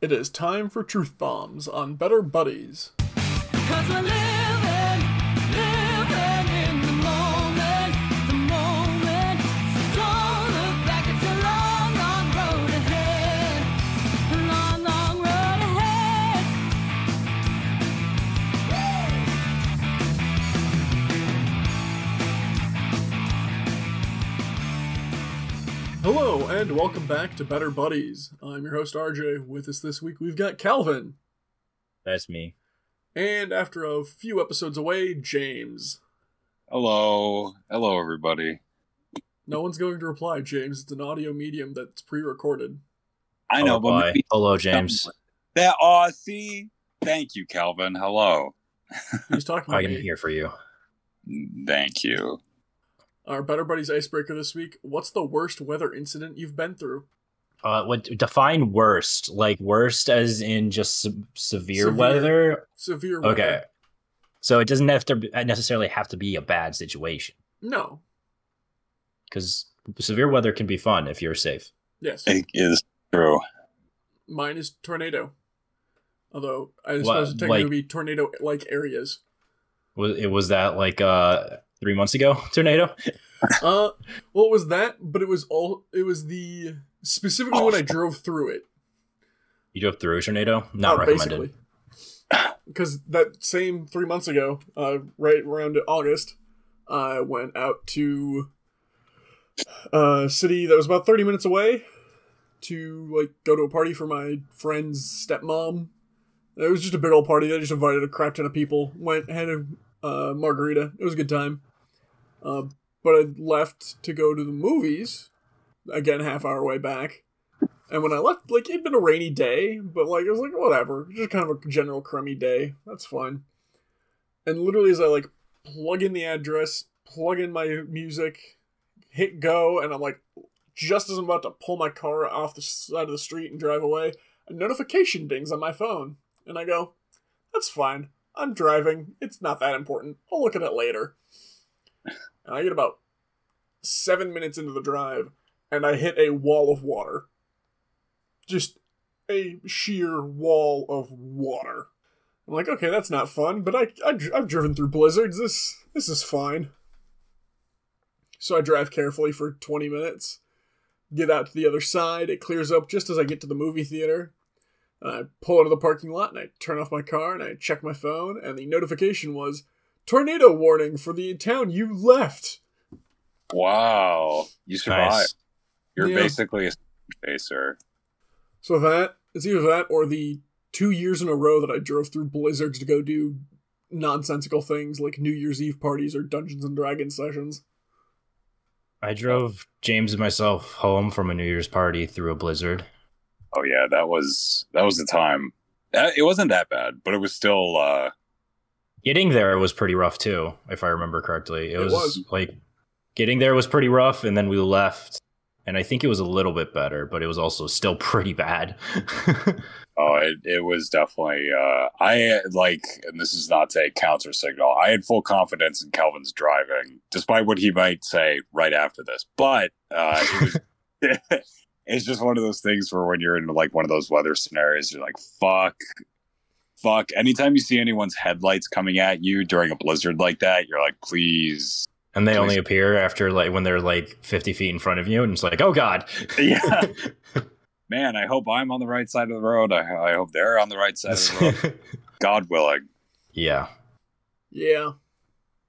It is time for Truth Bombs on Better Buddies. Hello, and welcome back to Better Buddies. I'm your host RJ. With us this week, we've got Calvin. That's me. And after a few episodes away, James. Hello. Hello, everybody. No one's going to reply, James. It's an audio medium that's pre recorded. I know, oh, but maybe hello, James. that. Oh, see. Thank you, Calvin. Hello. He's talking about I am me. here for you. Thank you. Our Better Buddies icebreaker this week What's the worst weather incident you've been through? Uh, what define worst? Like worst as in just se- severe, Severe. weather? Severe weather. Okay. So it doesn't have to be- necessarily have to be a bad situation No. because severe weather can be fun if you're safe. Yes. It is true. Mine is tornado. Although, I What, suppose technically like- it would be tornado like areas. Was it was that like uh three months ago tornado? uh well it was that but it was all it was the specifically when i drove through it. You drove through a tornado? Not uh, recommended. because that same three months ago uh right around august i went out to a city that was about 30 minutes away to like go to a party for my friend's stepmom. It was just a big old party. They just invited a crap ton of people went had a uh, margarita. It was a good time uh, but i left to go to the movies again half hour way back and when I left, like it'd been a rainy day, but like it was like whatever, just kind of a general crummy day. That's fine. And literally, as I like plug in the address, plug in my music, hit go, and I'm like, just as I'm about to pull my car off the side of the street and drive away, a notification dings on my phone, and I go, "That's fine. I'm driving. It's not that important. I'll look at it later." And I get about seven minutes into the drive, and I hit a wall of water just a sheer wall of water. I'm like, okay, that's not fun, but I, I I've driven through blizzards. This this is fine. So I drive carefully for 20 minutes, get out to the other side. It clears up just as I get to the movie theater. I pull out of the parking lot and I turn off my car and I check my phone, and the notification was tornado warning for the town you left. Wow. You survived. Nice. You're Yeah. basically a facer. So that it's either that or the two years in a row that I drove through blizzards to go do nonsensical things like New Year's Eve parties or Dungeons and Dragons sessions. I drove James and myself home from a New Year's party through a blizzard. Oh yeah, that was that was the time. That, it wasn't that bad, but it was still uh Getting there was pretty rough too, if I remember correctly. It, It was, was. like getting there was pretty rough, and then we left, and I think it was a little bit better, but it was also still pretty bad. Oh, it, it was definitely. Uh, I like, and this is not a counter signal. I had full confidence in Calvin's driving, despite what he might say right after this. But uh, it was, it's just one of those things where when you're in like one of those weather scenarios, you're like, "Fuck, fuck." Anytime you see anyone's headlights coming at you during a blizzard like that, you're like, "Please." and they Please. only appear after like when they're like fifty feet in front of you, and it's like, oh god. Yeah. Man, I hope I'm on the right side of the road. I, I hope they're on the right side of the road. God willing. yeah. Yeah.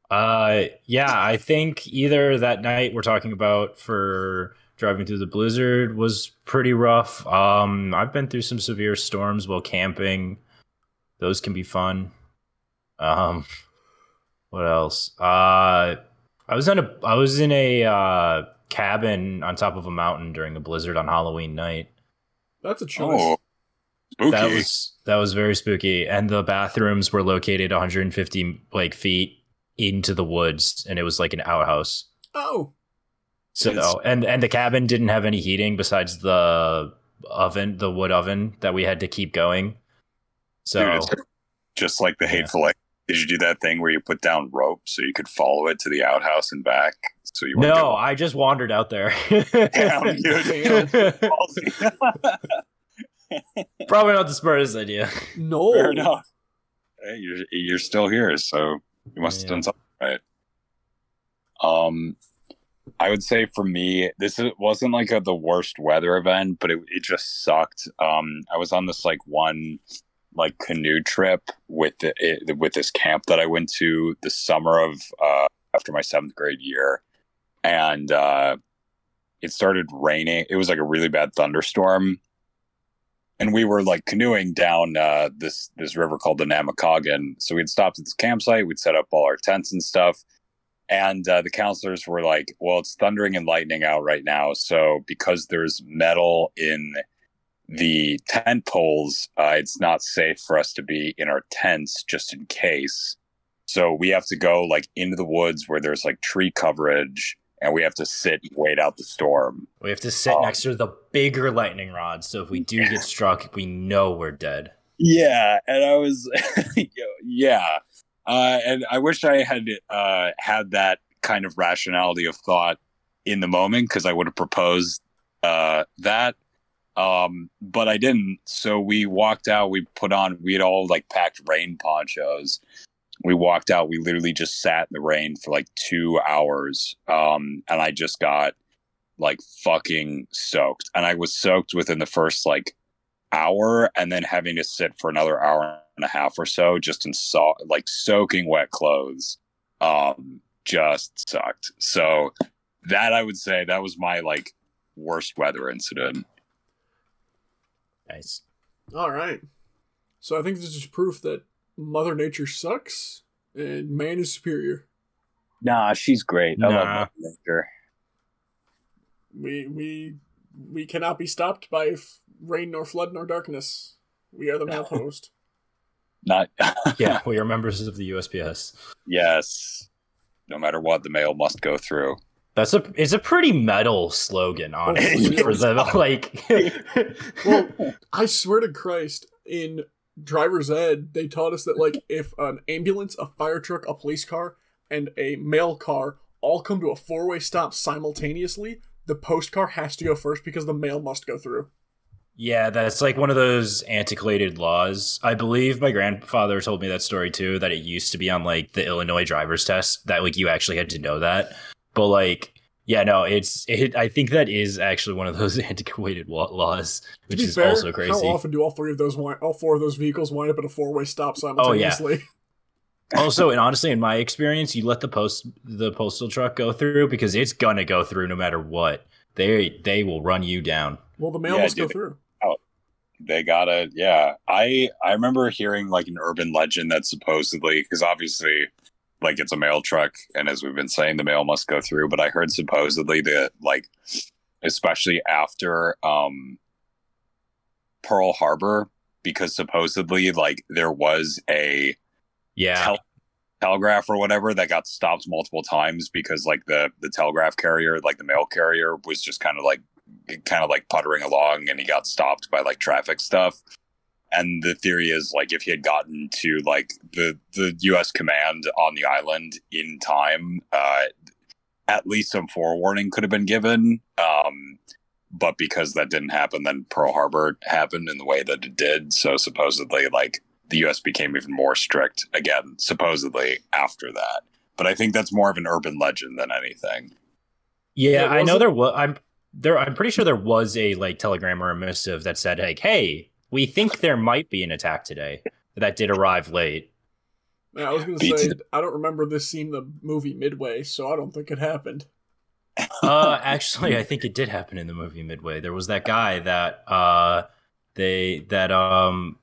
Uh, yeah, I think either that night we're talking about for driving through the blizzard was pretty rough. Um, I've been through some severe storms while camping. Those can be fun. Um, what else? Uh, I was in a I was in a uh, cabin on top of a mountain during a blizzard on Halloween night. That's a choice. Oh, spooky. That was that was very spooky, and the bathrooms were located 150 like feet into the woods, and it was like an outhouse. Oh. So It's- and and the cabin didn't have any heating besides the oven, the wood oven that we had to keep going. So Dude, it's just like the Yeah. hateful eight. Did you do that thing where you put down rope so you could follow it to the outhouse and back? So you weren't no, I just wandered out there. Damn, dude. Damn. Probably not the smartest idea. No. Fair enough. Hey, you're you're still here, so you must have done something right. Um, I would say for me, this wasn't like a, the worst weather event, but it it just sucked. Um, I was on this like one like canoe trip with the, it, with this camp that I went to the summer of uh, after my seventh grade year, and uh, it started raining. It was like a really bad thunderstorm, and we were like canoeing down uh, this this river called the Namekagon. So we'd stopped at this campsite. We'd set up all our tents and stuff. And uh, the counselors were like, "Well, it's thundering and lightning out right now. So because there's metal in the tent poles, uh, it's not safe for us to be in our tents just in case. So we have to go like into the woods where there's like tree coverage, and we have to sit and wait out the storm. We have to sit Oh. next to the bigger lightning rod, so if we do get struck, we know we're dead. Yeah, and I was, yeah, uh, and I wish I had uh, had that kind of rationality of thought in the moment because I would have proposed uh, that, um, but I didn't. So we walked out. We put on. We had all like packed rain ponchos. We walked out. We literally just sat in the rain for like two hours, um, and I just got like fucking soaked, and I was soaked within the first like hour and then having to sit for another hour and a half or so just in so like soaking wet clothes um just sucked so that i would say that was my like worst weather incident Nice. All right. So I think this is proof that Mother Nature sucks and man is superior. nah she's great I love Mother nature We we we cannot be stopped by f- rain nor flood nor darkness. We are the male host. not Yeah, we are members of the USPS. yes no matter what the mail must go through That's a it's a pretty metal slogan, oh, honestly, Oh, for them. Like, Well, I swear to Christ, in driver's ed, they taught us that like if an ambulance, a fire truck, a police car, and a mail car all come to a four way stop simultaneously, the post car has to go first because the mail must go through. yeah, that's like one of those antiquated laws. I believe my grandfather told me that story too. That it used to be on like the Illinois driver's test that like you actually had to know that. But like, yeah, no, it's it. I think that is actually one of those antiquated laws, which is fair, also crazy. how often do all three of those all four of those vehicles wind up at a four way stop Oh, yeah. simultaneously? also, and honestly, in my experience, you let the post the postal truck go through because it's gonna go through no matter what. They they will run you down. Well, the mail Yeah, must go dude. through. they gotta yeah i i remember hearing like an urban legend that supposedly because obviously like it's a mail truck and as we've been saying the mail must go through but i heard supposedly that like especially after um pearl harbor because supposedly like there was a Yeah, Tel- telegraph or whatever that got stopped multiple times because like the the telegraph carrier like the mail carrier was just kind of like kind of like puttering along and he got stopped by like traffic stuff and the theory is like if he had gotten to like the the US command on the island in time uh at least some forewarning could have been given um but because that didn't happen then Pearl Harbor happened in the way that it did so supposedly like the US became even more strict again, supposedly after that. But I think that's more of an urban legend than anything. Yeah, Yeah, I know wasn't- there was. I'm there. I'm pretty sure there was a like telegram or a missive that said like, "Hey, we think there might be an attack today." That did arrive late. Yeah, I was gonna say it. I don't remember this scene in the movie Midway, so I don't think it happened. Uh, actually, I think it did happen in the movie Midway. There was that guy that uh, they that um,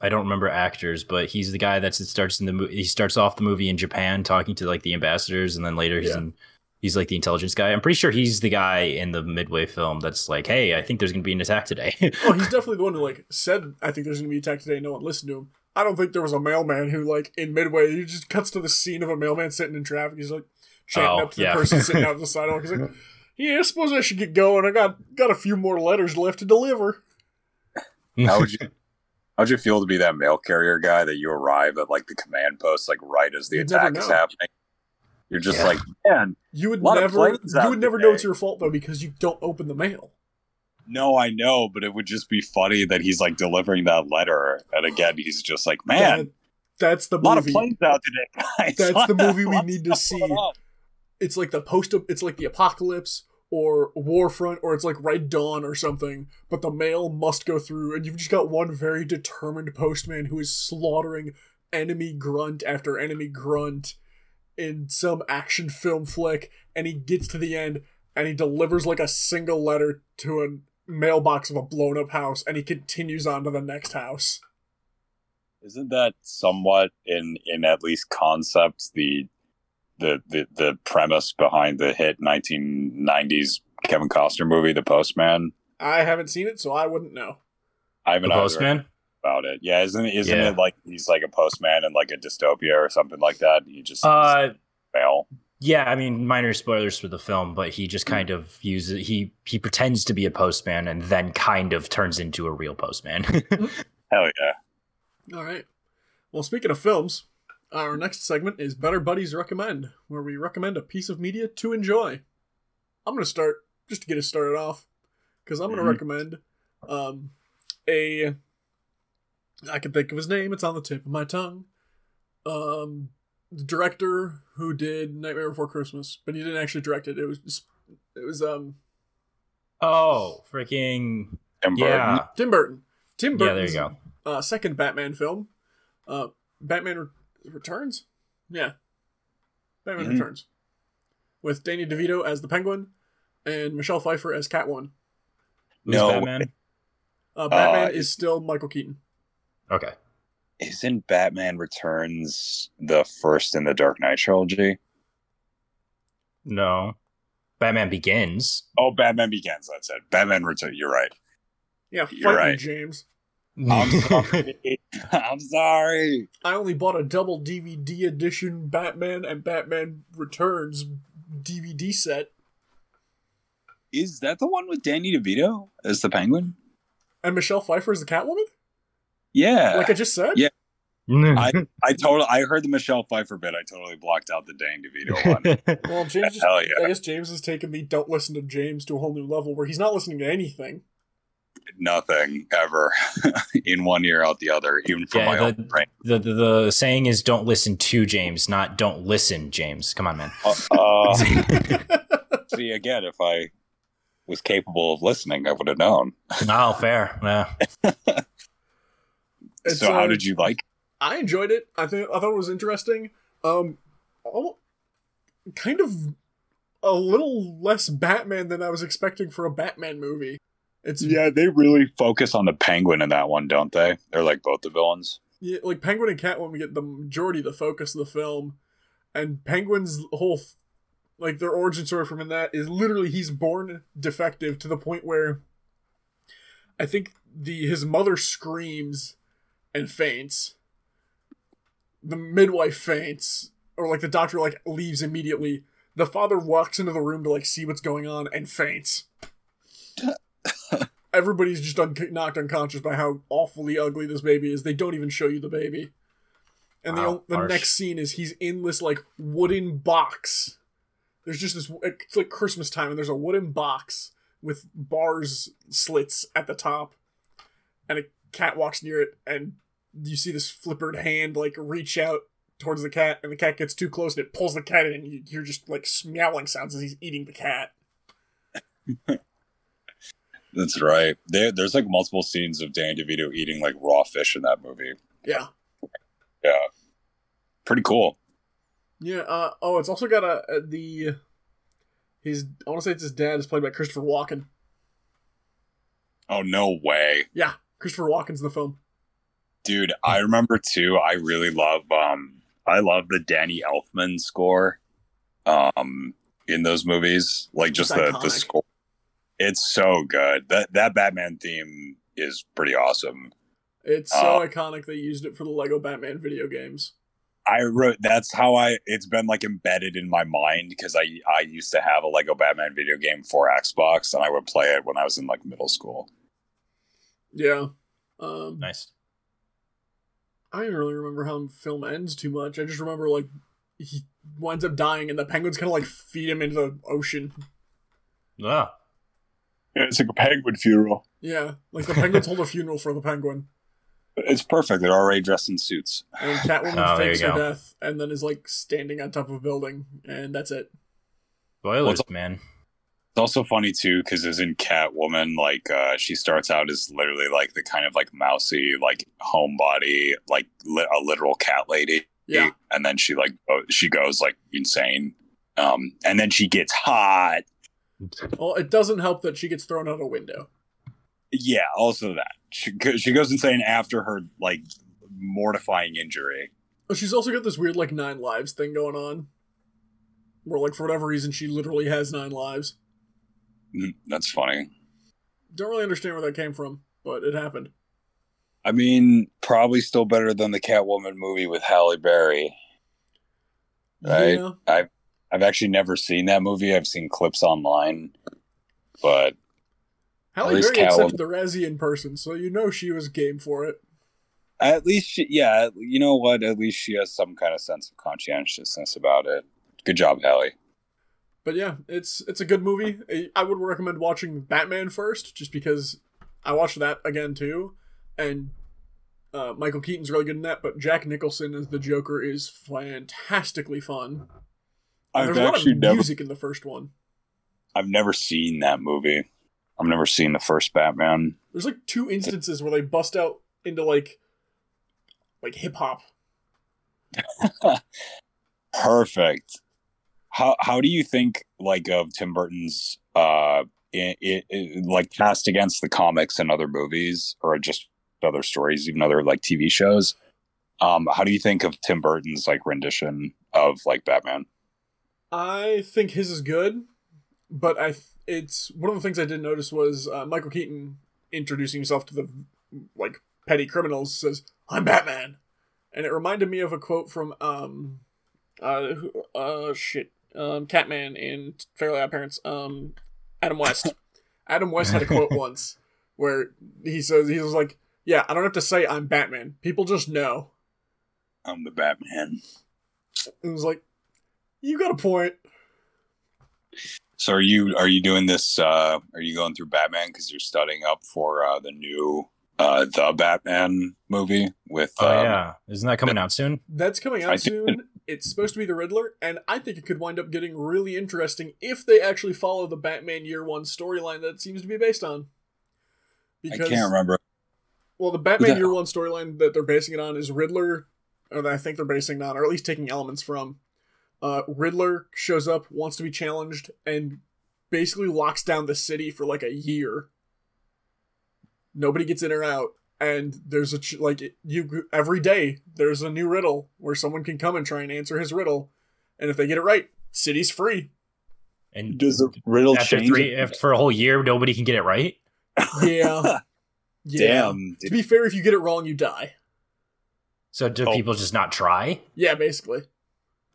I don't remember actors, but he's the guy that starts in the movie. He starts off the movie in Japan talking to like the ambassadors, and then later he's Yeah. in. He's like the intelligence guy. I'm pretty sure he's the guy in the Midway film that's like, "Hey, I think there's gonna be an attack today." Oh, he's definitely the one who like said, "I think there's gonna be an attack today." No one listened to him. I don't think there was a mailman who like in Midway he just cuts to the scene of a mailman sitting in traffic. He's like chanting Oh, up to yeah. the person sitting out on the sidewalk. He's like, "Yeah, I suppose I should get going. I got got a few more letters left to deliver." How would you how would you feel to be that mail carrier guy that you arrive at like the command post like right as the You'd attack is happening? You're just Yeah. like, man, You would never you would never know it's your fault though because you don't open the mail. No, I know, but it would just be funny that he's like delivering that letter, and again, he's just like, "Man, That- that's the a lot of movie. planes out today, guys." That's the movie we need to see. It's like the post. It's like the apocalypse or Warfront, or it's like Red Dawn or something. But the mail must go through, and you've just got one very determined postman who is slaughtering enemy grunt after enemy grunt in some action film flick, and he gets to the end and he delivers like a single letter to a mailbox of a blown up house, and he continues on to the next house. Isn't that somewhat in in at least concept the the the, the premise behind the hit 1990s Kevin Costner movie, The Postman? I haven't seen it, so I wouldn't know. I haven't either postman. About it. Yeah, isn't isn't Yeah. it like he's like a postman in like a dystopia or something like that? He just Uh, mail. yeah. I mean, minor spoilers for the film, but he just kind of uses he he pretends to be a postman and then kind of turns into a real postman. Hell yeah! All right. Well, speaking of films, our next segment is Better Buddies Recommend, where we recommend a piece of media to enjoy. I'm going to start just to get us started off because I'm going to Mhm. recommend um, a. I can think of his name. It's on the tip of my tongue. Um, the director who did Nightmare Before Christmas, but he didn't actually direct it. It was just, it was um oh, freaking And yeah, Burton. Tim Burton. Tim yeah. Burton. There you go. uh, second Batman film, uh, Batman Re- Returns. Yeah, Batman Mhm. Returns, with Danny DeVito as the Penguin and Michelle Pfeiffer as Catwoman. No. Batman? Uh, Batman Uh, is still Michael Keaton. Okay. Isn't Batman Returns the first in the Dark Knight trilogy? No. Batman Begins. Oh, Batman Begins. That's it. Batman Returns. You're right. Yeah, You're fight me, right. James. I'm sorry. I'm sorry. I only bought a double DVD edition Batman and Batman Returns DVD set, Is that the one with Danny DeVito as the Penguin? and Michelle Pfeiffer as the Catwoman. Yeah. Like I just said. Yeah. I I totally. I heard the Michelle Pfeiffer bit. I totally blocked out the Danny DeVito one. Well, James. Just, Hell yeah. I guess James has taken the "Don't listen to James" to a whole new level, where he's not listening to anything. Nothing ever in one ear out the other, even from Yeah, my own the- brain. the, the the saying is don't listen to James, not don't listen James. Come on, man. Uh, uh, see again, if I was capable of listening, I would have known. oh, fair. Yeah. It's, so, how uh, did you like? I enjoyed it. I think I thought it was interesting. Um, al- kind of a little less Batman than I was expecting for a Batman movie. It's Yeah, they really focus on the Penguin in that one, don't they? They're like both the villains. yeah, like Penguin and Catwoman get the majority of the focus of the film, and Penguin's whole like their origin story from in that is literally he's born defective to the point where I think the his mother screams and faints. The midwife faints, or like the doctor like leaves immediately. The father walks into the room to like see what's going on and faints. Everybody's just un- knocked unconscious by how awfully ugly this baby is. They don't even show you the baby. And the Wow, the harsh. next scene is he's in this like wooden box. There's just this. It's like Christmas time, and there's a wooden box with bars slits at the top, and a cat walks near it, and you see this flippered hand like reach out towards the cat, and the cat gets too close, and it pulls the cat in, and you hear just like meowing sounds as he's eating the cat. That's right. There, there's like multiple scenes of Danny DeVito eating like raw fish in that movie. Yeah, Yeah, pretty cool. yeah. Uh, oh, it's also got a, a the his. I want to say it's his dad is played by Christopher Walken. Oh no way, Yeah, Christopher Walken's in the film. dude! I remember too. I really love. Um, I love the Danny Elfman score. Um, in those movies, like just It's the iconic. the score. It's so good. That that Batman theme is pretty awesome. It's so Oh. iconic they used it for the Lego Batman video games. I wrote that's how I it's been like embedded in my mind because I I used to have a Lego Batman video game for Xbox and I would play it when I was in like middle school. Yeah. Um, Nice. I don't even really remember how the film ends too much. I just remember like he winds up dying, and the penguins kind of like feed him into the ocean. Ah. Yeah, It's like a penguin funeral. Yeah, like the penguins hold a funeral for the penguin, It's perfect. They're already dressed in suits. and Catwoman Oh, fakes her go. death, and then is like standing on top of a building, and that's it. Spoilers, What's- man. It's also funny too because as in Catwoman, like uh, she starts out as literally like the kind of like mousy, like homebody, like li- a literal cat lady. Yeah, and then she like go- she goes like insane. Um, and then she gets hot. well, it doesn't help that she gets thrown out a window. Yeah, also that she she goes insane after her like mortifying injury. Oh, she's also got this weird like nine lives thing going on, where like for whatever reason she literally has nine lives. Mm, That's funny. Don't really understand where that came from, but it happened. I mean, probably still better than the Catwoman movie with Halle Berry. Right. Yeah, I've actually never seen that movie. I've seen clips online, but Halle Berry accepted the Razzie in person, so you know she was game for it. at least she, yeah, you know what? At least she has some kind of sense of conscientiousness about it. Good job, Halle. But yeah, it's it's a good movie. I- I would recommend watching Batman first, just because I watched that again too, and uh, Michael Keaton's really good in that. But Jack Nicholson as the Joker is fantastically fun. And I've there's a lot actually of never, music in the first one. I've never seen that movie. I've never seen the first Batman. There's like two instances where they bust out into like like hip hop. Perfect. How how do you think like of Tim Burton's uh i i i- like cast against the comics and other movies or just other stories, even other like TV shows? Um, how do you think of Tim Burton's like rendition of like Batman? I think his is good, but I it's one of the things I didn't notice was uh, Michael Keaton introducing himself to the like petty criminals says I'm Batman, and it reminded me of a quote from um uh uh shit um Catman in Fairly Odd Parents um Adam West. Adam West had a quote once where he says he was like, "Yeah, I don't have to say I'm Batman. People just know." I'm the Batman. It was like, "You got a point." So are you are you doing this? Uh, are you going through Batman because you're studying up for uh, the new uh, the Batman movie with? Oh um, yeah, isn't that coming out soon? That's coming out I think- soon. It's supposed to be the Riddler, and I think it could wind up getting really interesting if they actually follow the Batman Year One storyline that it seems to be based on. Because, I can't remember. Well, the Batman that- Year One storyline that they're basing it on is Riddler, or that I think they're basing it on, or at least taking elements from. Uh, Riddler shows up, wants to be challenged, and basically locks down the city for like a year. Nobody gets in or out, and there's a ch- like you every day there's a new riddle where someone can come and try and answer his riddle, and if they get it right, city's free. And Does the riddle after change? three, if for a whole year, nobody can get it right. Yeah, yeah. Damn. To be fair, if you get it wrong, you die. So do Oh. people just not try? Yeah, basically.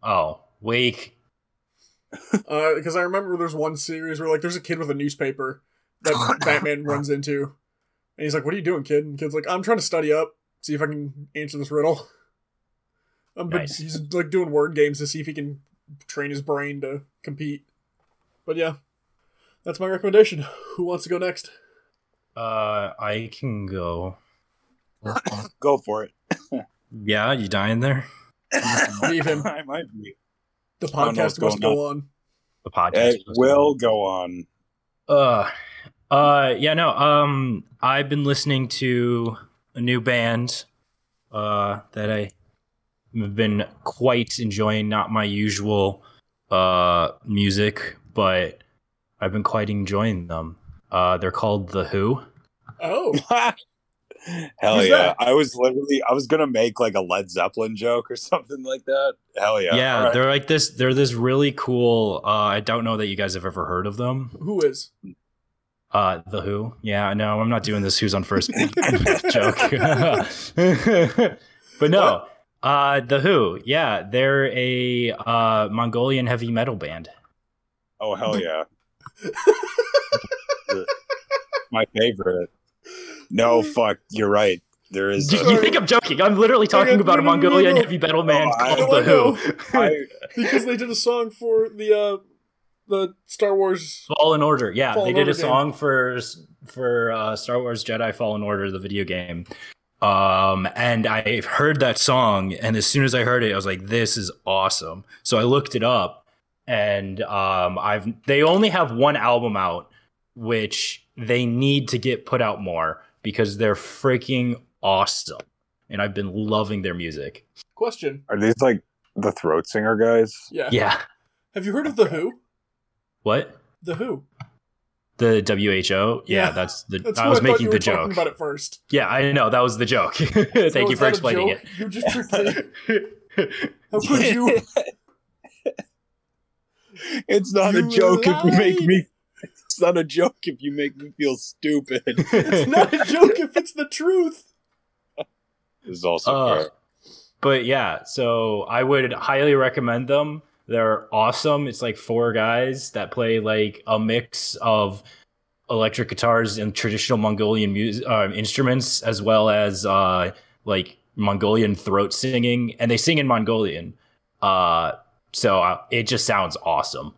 Oh, wake. because Uh, I remember there's one series where like there's a kid with a newspaper that Batman runs into, and he's like, "What are you doing, kid?" And kid's like, "I'm trying to study up, see if I can answer this riddle." Um, but Nice. he's like doing word games to see if he can train his brain to compete. But yeah, that's my recommendation. Who wants to go next? Uh, I can go. Go for it. Yeah, you dying there? Leave him. I might be. The I don't know podcast what's must go on. The podcast It will go on. Uh, uh, yeah, no. Um, I've been listening to a new band, uh, that I have been quite enjoying. Not my usual, uh, music, but I've been quite enjoying them. Uh, they're called The Who. Oh, Hell Who's yeah. that? I was literally I was gonna make like a Led Zeppelin joke or something like that. Hell yeah. Yeah, All right. they're like this. They're this really cool. Uh, I don't know that you guys have ever heard of them. who is? Uh, the Who? Yeah, no, I'm not doing this Who's on first joke. but no, uh, the Who. Yeah, they're a uh, Mongolian heavy metal band. Oh hell yeah. My favorite. No fuck, you're right. There is You, a- you think I'm joking? I'm literally talking about a Mongolian heavy metal band Oh, called I the Who. I, because they did a song for the uh the Star Wars. Fallen Order. Yeah, Fallen they did Order a song for for uh, Star Wars Jedi Fallen Order, the video game. Um, and I heard that song, and as soon as I heard it, I was like, "This is awesome." So I looked it up, and um, I've they only have one album out, which they need to get put out more because they're freaking awesome, and I've been loving their music. Question. Are these like the throat singer guys? Yeah. Yeah, Have you heard of the Who? What The Who. the WHO? Yeah, Yeah. that's the. That's I who was I thought you making were the joke. about it first. Yeah, I know that was the joke. Thank So you for explaining joke? You just tricked me. it. How could you? It's not You a joke if you make me. It's not a joke if you make me feel stupid. It's not a joke if it's the truth. This is also Uh, fair. but yeah, so I would highly recommend them. They're awesome. It's like four guys that play like a mix of electric guitars and traditional Mongolian music uh, instruments, as well as uh, like Mongolian throat singing, and they sing in Mongolian. Uh, so uh, it just sounds awesome.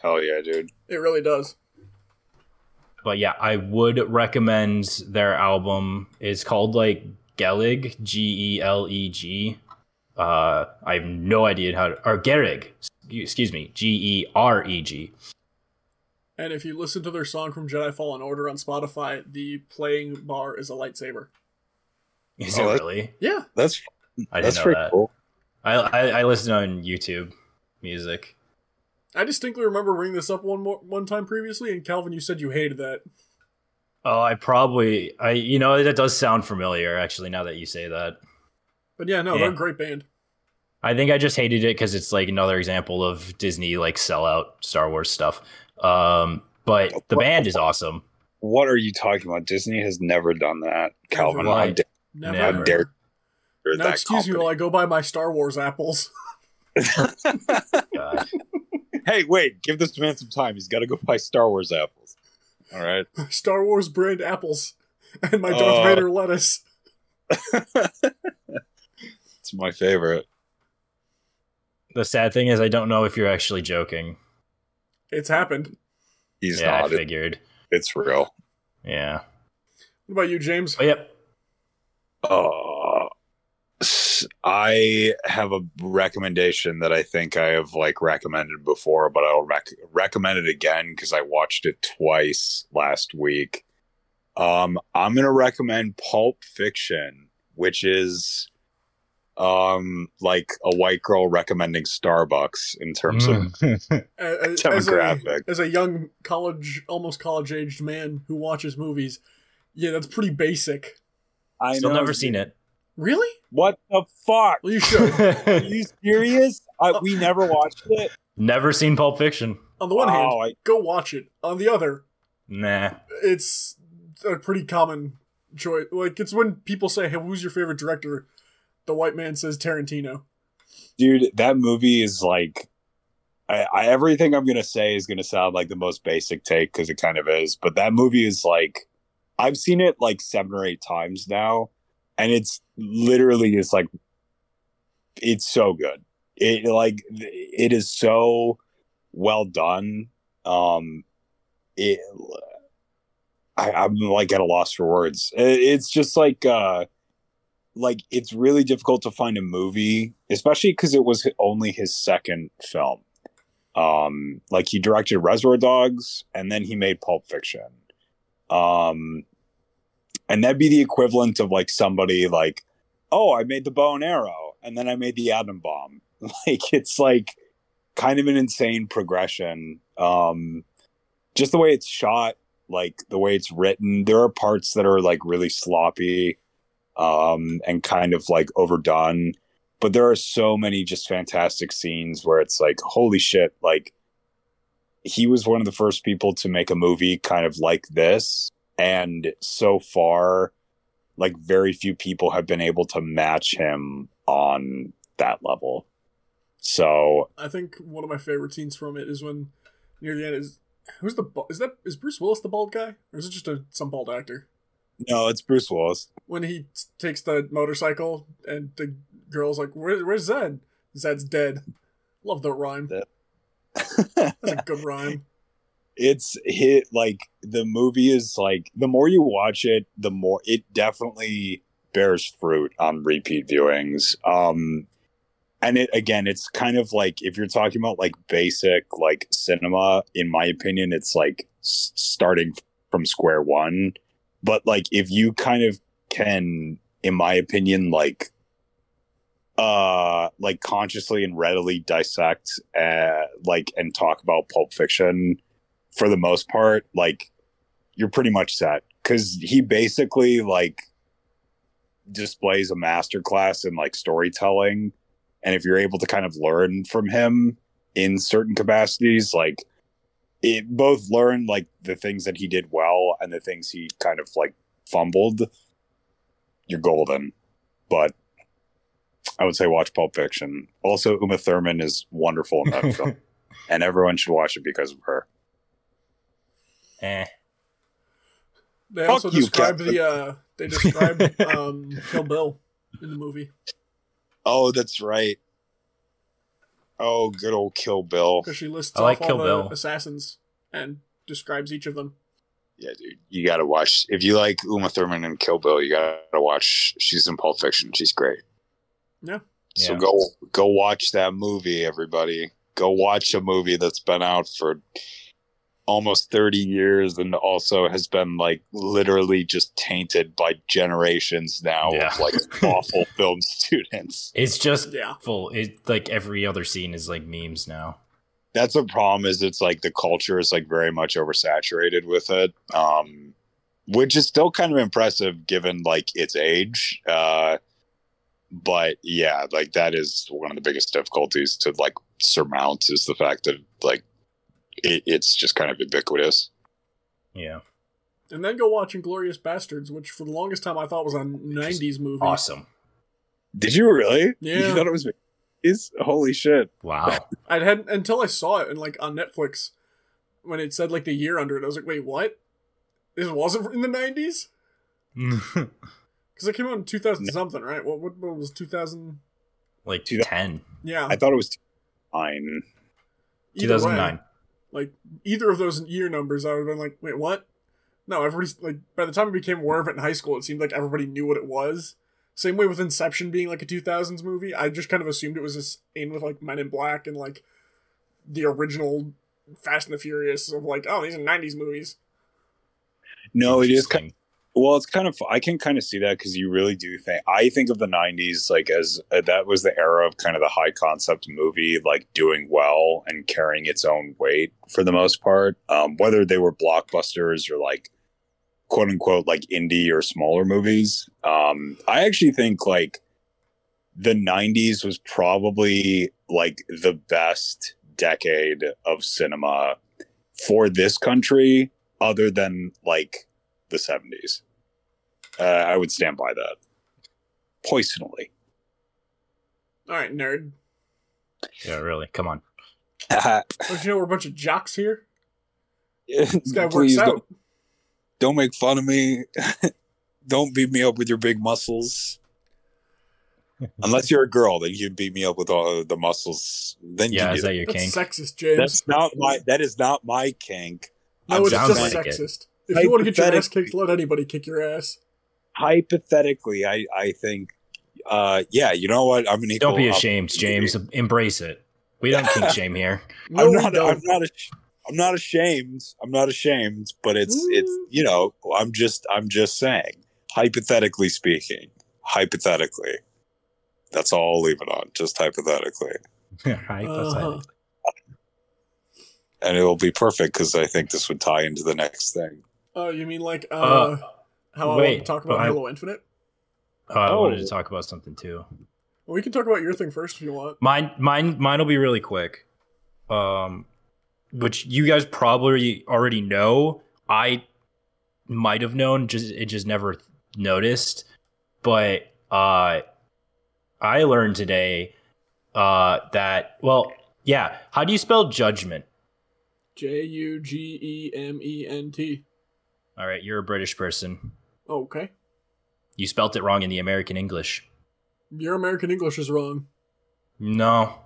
Hell yeah, dude. It really does. but yeah, I would recommend their album. It's called like Gelig, G E L E G. Uh, I have no idea how to, or Gerig, excuse me, G E R E G. And if you listen to their song from Jedi Fallen Order on Spotify, the playing bar is a lightsaber. Is Oh, it that's- really? Yeah. That's I that's didn't know pretty that. cool. I, I I listen on YouTube music. I distinctly remember bringing this up one more, one time previously, and Calvin, you said you hated that. Oh, I probably I you know that does sound familiar actually. Now that you say that, But yeah, no, Yeah. they're a great band. I think I just hated it because it's like another example of Disney like sellout Star Wars stuff. Um, but the band is awesome. What are you talking about? Disney has never done that, Calvin. Why? How dare, Never. Never. how dare Now, that excuse me while I go buy my Star Wars apples. Hey, wait! Give this man some time. He's got to go buy Star Wars apples. All right. Star Wars brand apples. And my Darth Uh. Vader lettuce. It's my favorite. The sad thing is, I don't know if you're actually joking. It's happened. He's yeah, I not. It, figured. it's real. Yeah. What about you, James? But yep. Uh, I have a recommendation that I think I have like recommended before, but I'll rec- recommend it again because I watched it twice last week. Um, I'm gonna recommend Pulp Fiction, which is um like a white girl recommending Starbucks in terms of Mm. A- a- As Demographic. a, as a young college, almost college aged man who watches movies, yeah, that's pretty basic. I Still know, never seen it. Really? What the fuck? Well, you should. Are you serious? I, we never watched it. Never seen Pulp Fiction. On the one hand, Oh, I, go watch it. On the other, Nah. it's a pretty common choice. Like it's when people say, "Hey, who's your favorite director?" The white man says Tarantino. dude that movie is like I, I everything i'm gonna say is gonna sound like the most basic take because it kind of is but that movie is like i've seen it like seven or eight times now and it's literally just like it's so good. It like it is so well done. Um it I, i'm like at a loss for words. It- it's just like uh like it's really difficult to find a movie, especially because it was only his second film. Um, like he directed Reservoir Dogs and then he made Pulp Fiction. Um, and that'd be the equivalent of like somebody like, oh, I made the bow and arrow and then I made the atom bomb. Like it's like kind of an insane progression. Um, just the way it's shot, like the way it's written. There are parts that are like really sloppy um, and kind of like overdone. But there are so many just fantastic scenes where it's like, holy shit, like he was one of the first people to make a movie kind of like this. And so far, like very few people have been able to match him on that level. So I think one of my favorite scenes from it is when near the end is who's the is that is Bruce Willis the bald guy or is it just a some bald actor? No, it's Bruce Willis. When he t- takes the motorcycle and the girl's like, Where, "Where's Zed?" Zed's dead. Love that rhyme. That- That's a good rhyme. it's hit like the movie is like the more you watch it the more it definitely bears fruit on repeat viewings um and it again it's kind of like if you're talking about like basic like cinema in my opinion it's like s- starting from square one but like if you kind of can in my opinion like uh like consciously and readily dissect uh like and talk about pulp fiction for the most part like you're pretty much set. Because he basically like displays a masterclass in like storytelling. And if you're able to kind of learn from him in certain capacities like it both learn like the things that he did well and the things he kind of like fumbled. You're golden. But i would say watch pulp fiction. Also uma thurman is wonderful in that film. And everyone should watch it because of her. Eh. They Fuck also you, describe Captain. the uh they describe um Kill Bill in the movie. Oh that's right oh good old kill bill because she lists I like off Kill all the Bill. assassins and describes each of them. Yeah, dude, you gotta watch. If you like Uma Thurman and Kill Bill, you gotta watch. She's in Pulp Fiction. She's great. Yeah. So Yeah. go go watch that movie, everybody. Go watch a movie that's been out for almost 30 years and also has been like literally just tainted by generations now Yeah. of like awful film students. It's just Yeah. full. It like every other scene is like memes now. That's a problem is it's like the culture is like very much oversaturated with it. Um which is still kind of impressive given like its age. Uh but yeah, like that is one of the biggest difficulties to like surmount is the fact that like it, it's just kind of ubiquitous. Yeah, And then go watch Inglourious Basterds, which for the longest time I thought was a '90s movie. awesome. Did you really? Yeah. You thought it was is holy shit. Wow. I hadn't until I saw it and like on Netflix when it said like the year under it. I was like, wait, what? This wasn't in the '90s because it came out in 2000 something, right? What, what, what was 2000? like Two thou- ten. Yeah, I thought it was nine. 2009. Like either of those year numbers, I would have been like, wait, what? No, everybody's like, by the time I became aware of it in high school, it seemed like everybody knew what it was. Same way with Inception being like a 2000s movie. I just kind of assumed it was this in with like Men in Black and like the original Fast and the Furious of like, oh, these are 90s movies. No, it is kind Interesting. Well, it's kind of I can kind of see that because you really do think I think of the '90s like as uh, that was the era of kind of the high concept movie, like doing well and carrying its own weight for the most part. Um, whether they were blockbusters or like quote unquote like indie or smaller movies. Um, I actually think like the '90s was probably like the best decade of cinema for this country, other than like the 70s. Uh, I would stand by that. Poisonally. All right, nerd. Yeah, really. Come on. Don't you know we're a bunch of jocks here? This guy works out. Don't, don't make fun of me. don't beat me up with your big muscles. Unless you're a girl, then you beat me up with all the muscles. Then Yeah, you is that your That's sexist, James. That's not my. That is not my kink. no, I'm it's just sexist. it. Sexist. If you want to get your ass kicked, let anybody kick your ass. Hypothetically, I I think. Uh, yeah, you know what? I'm an equal. Don't be ashamed, James. Embrace it. We don't kink shame here. No, I'm not. I'm not. ash- I'm not ashamed. I'm not ashamed. But it's. It's. Mm. You know. I'm just. I'm just saying. Hypothetically speaking. Hypothetically. That's all I'll leave it on. Just hypothetically, Uh-huh. and it'll be perfect because I think this would tie into the next thing. Oh, you mean like uh, Uh, how I want to wait, talk about but I- Halo Infinite? Uh, I wanted Oh. to talk about something too. Well, we can talk about your thing first if you want. Mine, mine, mine will be really quick. Um, which you guys probably already know. I might have known, just it just never noticed. But uh, I learned today uh that well, yeah. How do you spell judgment? J U G E M E N T. All right, you're a British person. Oh, okay. You spelt it wrong in the American English. Your American English is wrong. No,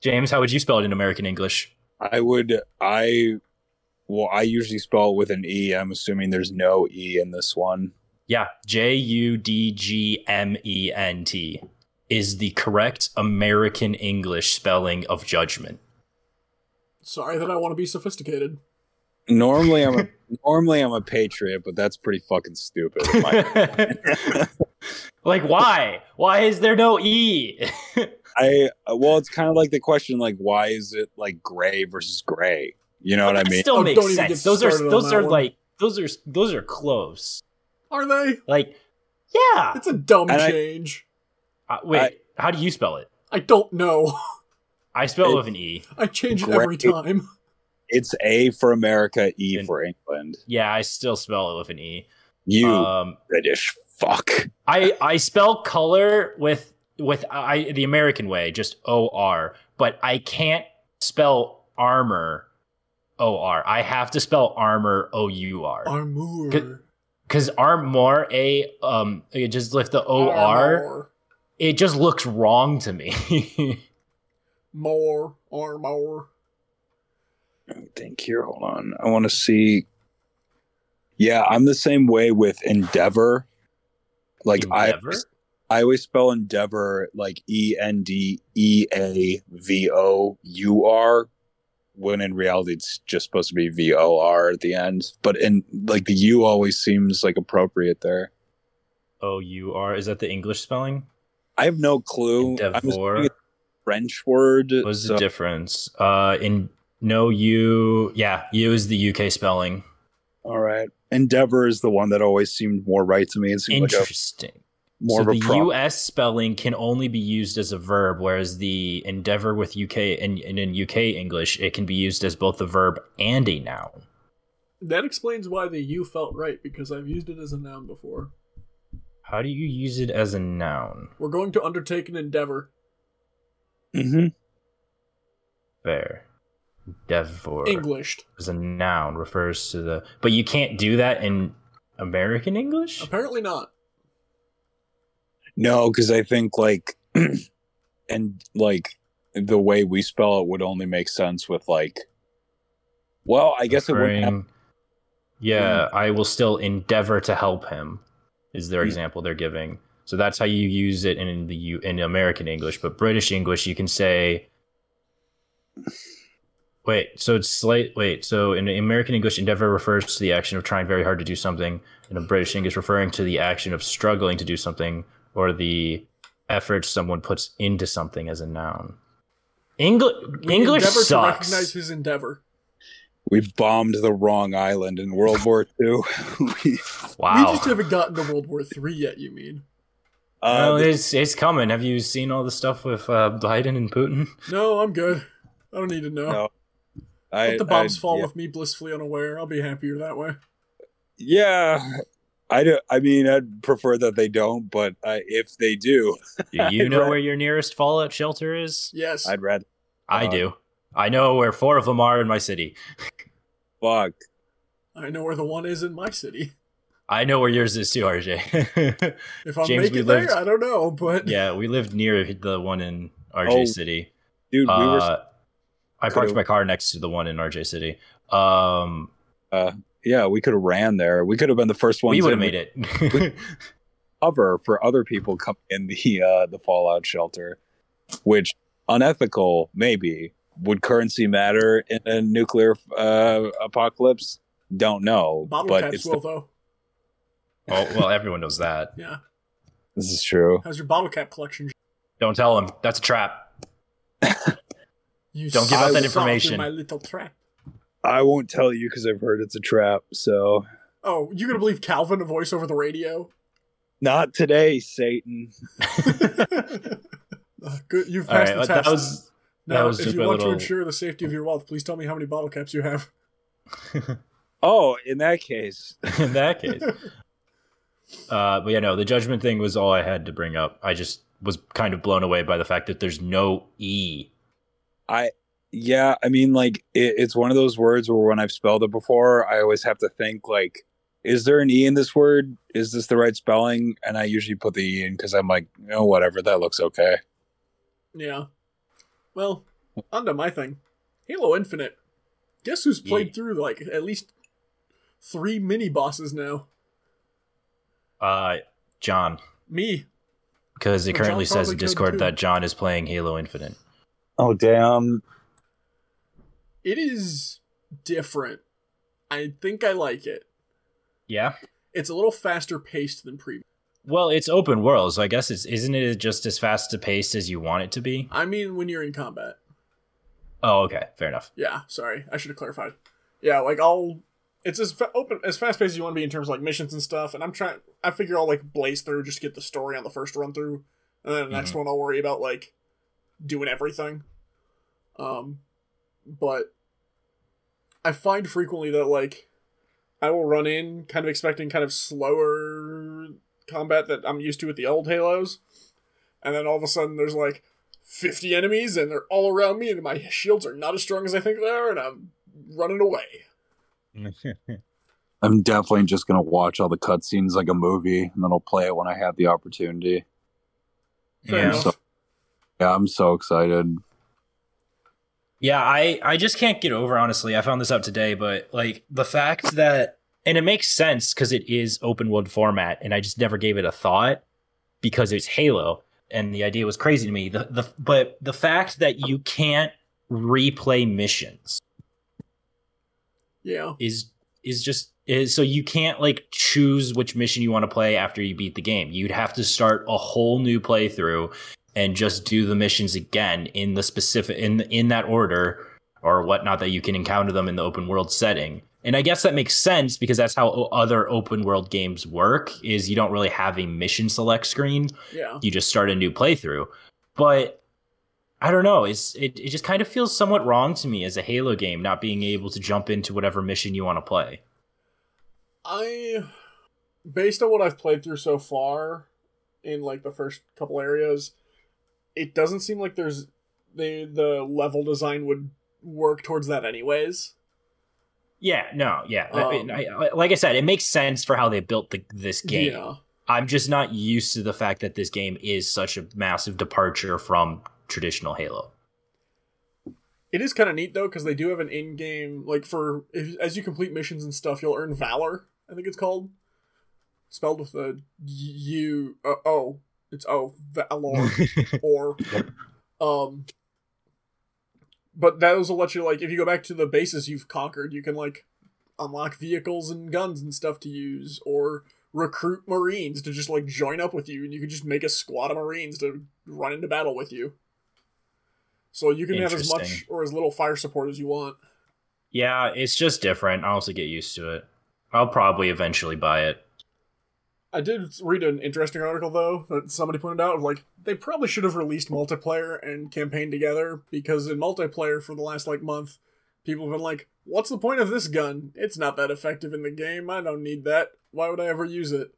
James, how would you spell it in American English? I would. I. Well, I usually spell it with an E. I'm assuming there's no E in this one. Yeah, J U D G M E N T is the correct American English spelling of judgment. Sorry that I want to be sophisticated. Normally, I'm a normally I'm a patriot, but that's pretty fucking stupid. like, why? Why is there no E? I well, it's kind of like the question, like, why is it like gray versus gray? You know what I mean? still Oh, makes don't sense. Those are those are one. like those are those are close. Are they? Like, yeah. It's a dumb And I- change. Uh, wait, I- how do you spell it? I don't know. I spell it It- with an E. I change it every time. It's A for America, E And- for England. Yeah, I still spell it with an E. You Um, British fuck. I I spell color with with I the American way, just O R, but I can't spell armor O R. I have to spell armor O U R. Armour. Cuz armor a um it just lift the O R. It just looks wrong to me. More. Armour. Me think here. Hold on. I want to see. Yeah, I'm the same way with Endeavor. Like Endeavor? I, I always spell Endeavor like E N D E A V O U R, when in reality it's just supposed to be V O R at the end. But in like the U always seems like appropriate there. O U R is that the English spelling? I have no clue. Endeavor. assuming it's a French word. What's so- the difference? Uh in no U yeah, U is the UK spelling. all right. Endeavor is the one that always seemed more right to me. It seemed like a Interesting. more so of a the pro- US spelling can only be used as a verb, whereas the endeavor with UK and, and in UK English, it can be used as both a verb and a noun. That explains why the U felt right, because I've used it as a noun before. How do you use it as a noun? We're going to undertake an endeavor. Mhm. Fair. Endeavor Englished. as a noun refers to the, but you can't do that in American English. Apparently not. No, because I think like, and like the way we spell it would only make sense with like. Well, I guess it wouldn't. Have, yeah, I will still endeavor to help him. Is their Hmm. example they're giving? So that's how you use it in the U in American English, but British English you can say. Wait, so it's slight. Wait, so in American English, endeavor refers to the action of trying very hard to do something. And in British English, referring to the action of struggling to do something or the effort someone puts into something as a noun. English English endeavor to recognize his endeavor. we bombed the wrong island in World War II. we, Wow. We just haven't gotten to World War Three yet. You mean? uh, well, it's it's coming. Have you seen all the stuff with uh, Biden and Putin? No, I'm good. I don't need to know. No, I, Let the bombs I- fall yeah. with me blissfully unaware. I'll be happier that way. Yeah, I do. I mean, I'd prefer that they don't, but uh, if they do, Do you I'd know ra- where your nearest fallout shelter is? Yes. I'd rather I uh, do. I know where four of them are in my city. fuck. I know where the one is in my city. I know where yours is too, RJ. If I'm James, making we there, lived- I don't know, but yeah, we lived near the one in RJ Oh, City. Dude, we were. Uh, I parked my car next to the one in RJ City. Um, Yeah, we could have ran there. We could have been the first ones. we would have made it. cover for other people coming in the uh, the fallout shelter, which unethical maybe. Would currency matter in a nuclear uh, apocalypse? Don't know, bottle but caps it's will though. oh well, everyone knows that. Yeah. this is true. How's your bottle cap collection? Don't tell them. That's a trap. You Don't give out that information. My little trap. I won't tell you because I've heard it's a trap. So Oh, you gonna believe Calvin a voice over the radio? not today, Satan. Uh, good, you've passed right, the that test. was that now, was if just you my want to ensure the safety of your wealth, please tell me how many bottle caps you have. Oh, in that case, in that case. Uh, but yeah, no, the judgment thing was all I had to bring up. I just was kind of blown away by the fact that there's no E. I yeah, I mean, like it, it's one of those words where when I've spelled it before, I always have to think like, is there an e in this word? Is this the right spelling? And I usually put the e in because I'm like, oh, whatever, that looks okay. yeah. Well, onto my thing. Halo Infinite. Guess who's played Yeah. through like at least three mini bosses now? Uh, John, Me. because it Well, John currently says in Discord too. that John is playing Halo Infinite. Oh damn! It is different. I think I like it. Yeah. It's a little faster paced than previous. Well, it's open world, so I guess it's isn't it just as fast to paced as you want it to be? I mean, when you're in combat. Oh, okay, fair enough. Yeah, sorry, I should have clarified. Yeah, like I'll. It's as fa- open as fast paced as you want to be in terms of like missions and stuff. And I'm trying. I figure I'll like blaze through just to get the story on the first run through, and then the next mm-hmm. one I'll worry about like doing everything. Um, but I find frequently that like I will run in kind of expecting kind of slower combat that I'm used to with the old Halos, and then all of a sudden there's like 50 enemies and they're all around me and my shields are not as strong as I think they are and I'm running away. I'm definitely just gonna watch all the cutscenes like a movie, and then I'll play it when I have the opportunity. Fair Yeah. So- Yeah, I'm so excited. Yeah, I I just can't get over honestly. I found this out today, but like the fact that and it makes sense because it is open world format, and I just never gave it a thought because it's Halo, and the idea was crazy to me. The the but the fact that you can't replay missions Yeah. is is just is so you can't like choose which mission you want to play after you beat the game. You'd have to start a whole new playthrough and just do the missions again in the specific in in that order or whatnot that you can encounter them in the open world setting. And I guess that makes sense because that's how other open world games work is you don't really have a mission select screen Yeah. you just start a new playthrough. But I don't know. It's it, it just kind of feels somewhat wrong to me as a Halo game not being able to jump into whatever mission you want to play. I based on what I've played through so far in like the first couple areas, it doesn't seem like there's the the level design would work towards that anyways. Yeah, no, yeah. Um, I- I- like I said, it makes sense for how they built the, this game. Yeah. I'm just not used to the fact that this game is such a massive departure from traditional Halo. It is kind of neat though because they do have an in-game like for if, as you complete missions and stuff, you'll earn valor. I think it's called, spelled with a U. Uh, oh, it's O valor or um. But those will let you like if you go back to the bases you've conquered, you can like unlock vehicles and guns and stuff to use, or recruit Marines to just like join up with you, and you can just make a squad of Marines to run into battle with you. So you can have as much or as little fire support as you want. yeah, it's just different. I'll also get used to it. I'll probably eventually buy it. I did read an interesting article though that somebody pointed out of like they probably should have released multiplayer and campaign together because in multiplayer for the last like month, people have been like, "What's the point of this gun? It's not that effective in the game. I don't need that. Why would I ever use it?"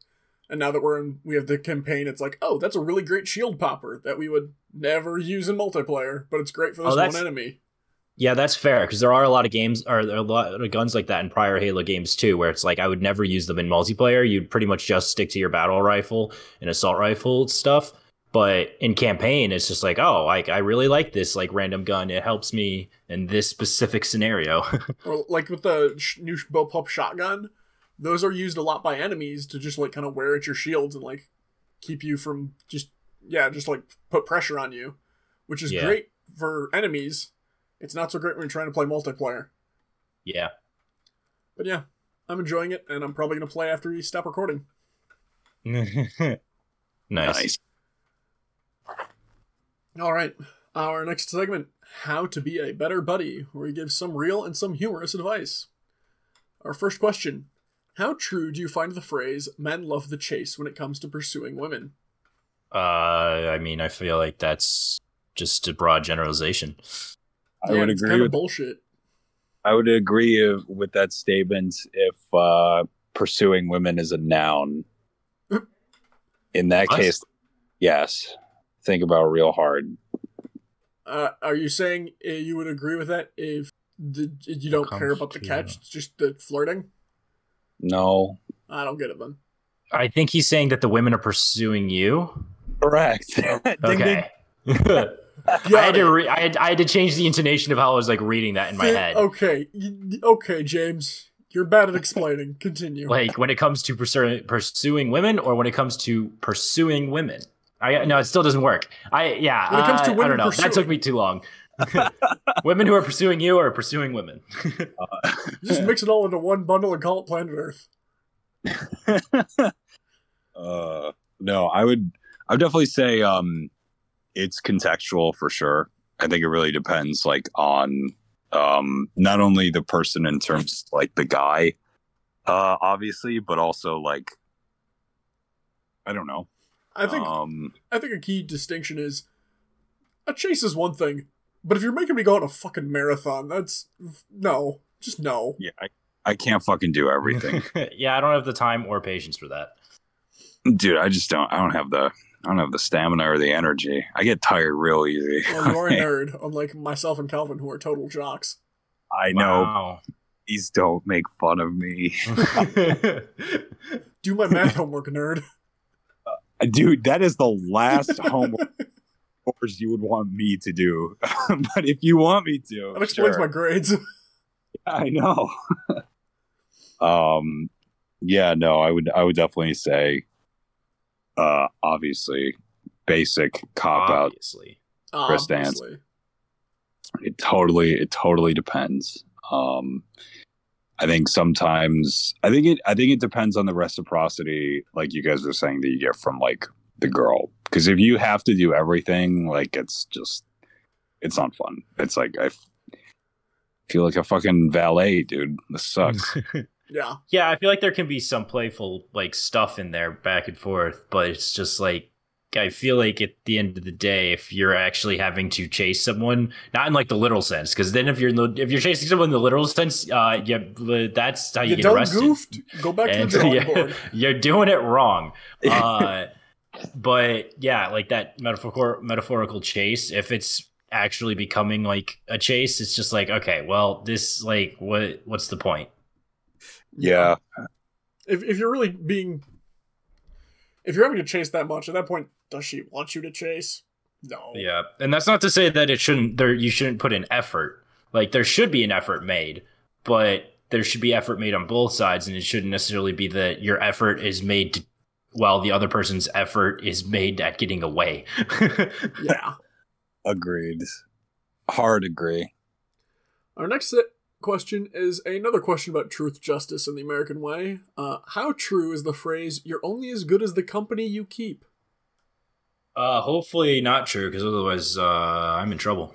And now that we're in, we have the campaign. It's like, "Oh, that's a really great shield popper that we would never use in multiplayer, but it's great for this Oh, one enemy." Yeah, that's fair because there are a lot of games or there are a lot of guns like that in prior Halo games too, where it's like I would never use them in multiplayer. You'd pretty much just stick to your battle rifle and assault rifle stuff. But in campaign, it's just like, oh, like I really like this like random gun. It helps me in this specific scenario. or like with the sh- new bullpup shotgun, those are used a lot by enemies to just like kind of wear at your shields and like keep you from just yeah, just like put pressure on you, which is Yeah. great for enemies. It's not so great when you're trying to play multiplayer. yeah. But yeah, I'm enjoying it, and I'm probably gonna play after we stop recording. nice. Nice. All right, our next segment: How to be a better buddy, where we give some real and some humorous advice. Our first question: How true do you find the phrase "men love the chase" when it comes to pursuing women? Uh, I mean, I feel like that's just a broad generalization. I Yeah, would agree kind with of bullshit. I would agree if, with that statement if uh, pursuing women is a noun. In that What? case, yes. Think about it real hard. Uh, are you saying uh, you would agree with that if the, you don't care about the catch, it's just the flirting? No. I don't get it then. I think he's saying that the women are pursuing you. Correct. Ding, ding. Okay. I had to re- I had, I had to change the intonation of how I was like reading that in my head. Okay, okay, James, you're bad at explaining. Continue. Like when it comes to pursuing pursuing women, or when it comes to pursuing women. I no, it still doesn't work. I yeah. When it comes to uh, I women don't know. That took me too long. women who are pursuing you or pursuing women. Just mix it all into one bundle and call it Planet Earth. Uh, no, I would. I would definitely say um, it's contextual for sure. I think it really depends, like on um, not only the person in terms like the guy, uh, obviously, but also like I don't know. I think Um, I think a key distinction is a chase is one thing, but if you're making me go on a fucking marathon, that's no, just no. yeah, I, I can't fucking do everything, yeah, I don't have the time or patience for that. dude. I just don't. I don't have the. I don't have the stamina or the energy. I get tired real easy. Well, you are a nerd, unlike myself and Calvin, who are total jocks. I know. Wow. Please don't make fun of me. Do my math homework, nerd. Dude, that is the last homework course you would want me to do. but if you want me to, That explains sure. my grades. I know. um, yeah, no, I would, I would definitely say, uh, obviously, basic cop out. Obviously. Chris Dance. It totally, it totally depends. Um, I think sometimes, I think it, I think it depends on the reciprocity, like you guys were saying, that you get from like the girl. Because if you have to do everything, like it's just, it's not fun. It's like I f- feel like a fucking valet, dude. This sucks. Yeah. Yeah, I feel like there can be some playful like stuff in there back and forth, but it's just like I feel like at the end of the day, if you're actually having to chase someone, not in like the literal sense, because then if you're in the, if you're chasing someone in the literal sense, uh, yeah, that's how you, You get arrested. goofed? Go back to the And, drawing board. you're doing it wrong. Uh, but yeah, like that metaphor metaphorical chase, if it's actually becoming like a chase, it's just like okay, well, this like what what's the point? Yeah. If if you're really being, if you're having to chase that much, at that point, does she want you to chase? No. Yeah, and that's not to say that it shouldn't. There, you shouldn't put in effort. Like there should be an effort made, but there should be effort made on both sides, and it shouldn't necessarily be that your effort is made to, while the other person's effort is made at getting away. Yeah. Agreed. Hard agree. Our next set question is another question about truth, justice, and the American way. Uh, how true is the phrase "You're only as good as the company you keep"? uh, hopefully not true, because otherwise uh, I'm in trouble.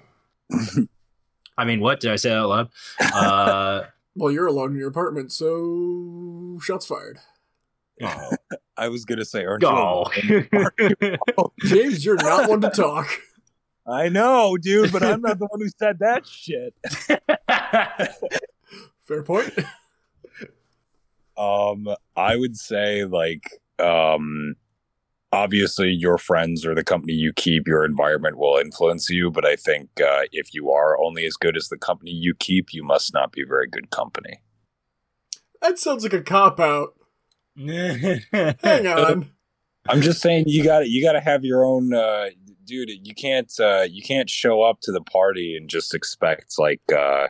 I mean, what did I say out loud? Uh, Well, you're alone in your apartment, so shots fired. I was gonna say, aren't you James, you're not one to talk. I know, dude, but I'm not the one who said that shit. Fair point. Um, I would say like um obviously your friends or the company you keep, your environment will influence you, but I think uh if you are only as good as the company you keep, you must not be very good company. That sounds like a cop out. Hang on. I'm just saying you got to you got to have your own uh dude, you can't uh you can't show up to the party and just expect like uh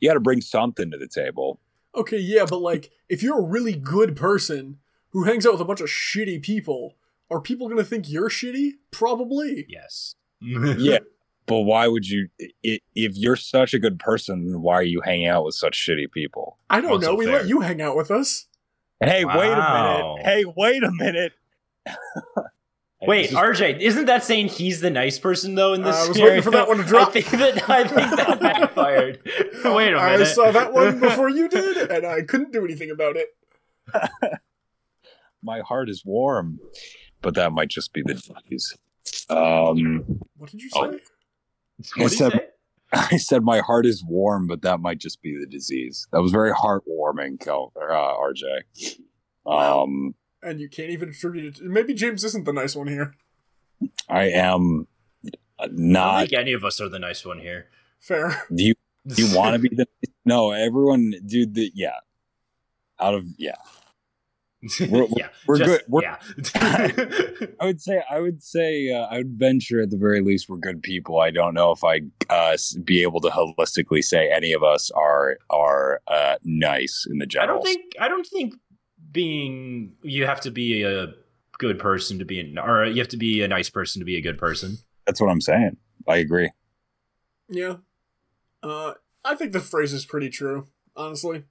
you got to bring something to the table. Okay, yeah, but like, if you're a really good person who hangs out with a bunch of shitty people, are people gonna think you're shitty? Probably. yes. Yeah. But why would you if you're such a good person, why are you hanging out with such shitty people? I don't Also know. We fair. let you hang out with us. Hey, wait a minute. Hey, wait a minute. Hey, Wait, this is- RJ, isn't that saying he's the nice person though in this? I was scenario? waiting for that one to drop. I think that I think that backfired. Wait a I minute. I saw that one before you did, and I couldn't do anything about it. my heart is warm, but that might just be the disease. Um, What did you Oh. say? What did you said- say? I said my heart is warm, but that might just be the disease. That was very heartwarming, Kel, uh, RJ. Um, And you can't even attribute it. Maybe James isn't the nice one here. I am don't not. think any of us are the nice one here. Fair. Do you do you want to be the? No, everyone, dude. The, yeah, out of yeah. We're- yeah, we're just- good. We're- yeah. I would say, I would say, uh, I would venture at the very least we're good people. I don't know if I'd uh, be able to holistically say any of us are are uh, nice in the general. I don't think I don't think being you have to be a good person to be an, or you have to be a nice person to be a good person. that's what I'm saying. I agree. Yeah. Uh, I think the phrase is pretty true, honestly.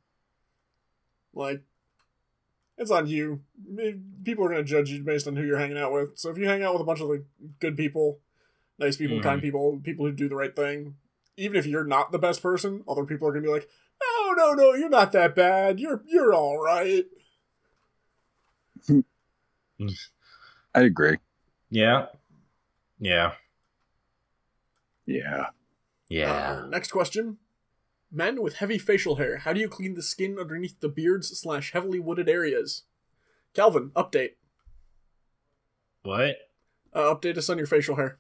Like, it's on you. People are going to judge you based on who you're hanging out with. So if you hang out with a bunch of like good people, nice people, Mhm. kind people, people who do the right thing, even if you're not the best person, other people are going to be like, "No, no, no, you're not that bad. You're you're all right." I agree. Yeah, yeah, Yeah. yeah. Uh, next question. Men with heavy facial hair, how do you clean the skin underneath the beards slash heavily wooded areas? Calvin, update. what? Uh, update us on your facial hair.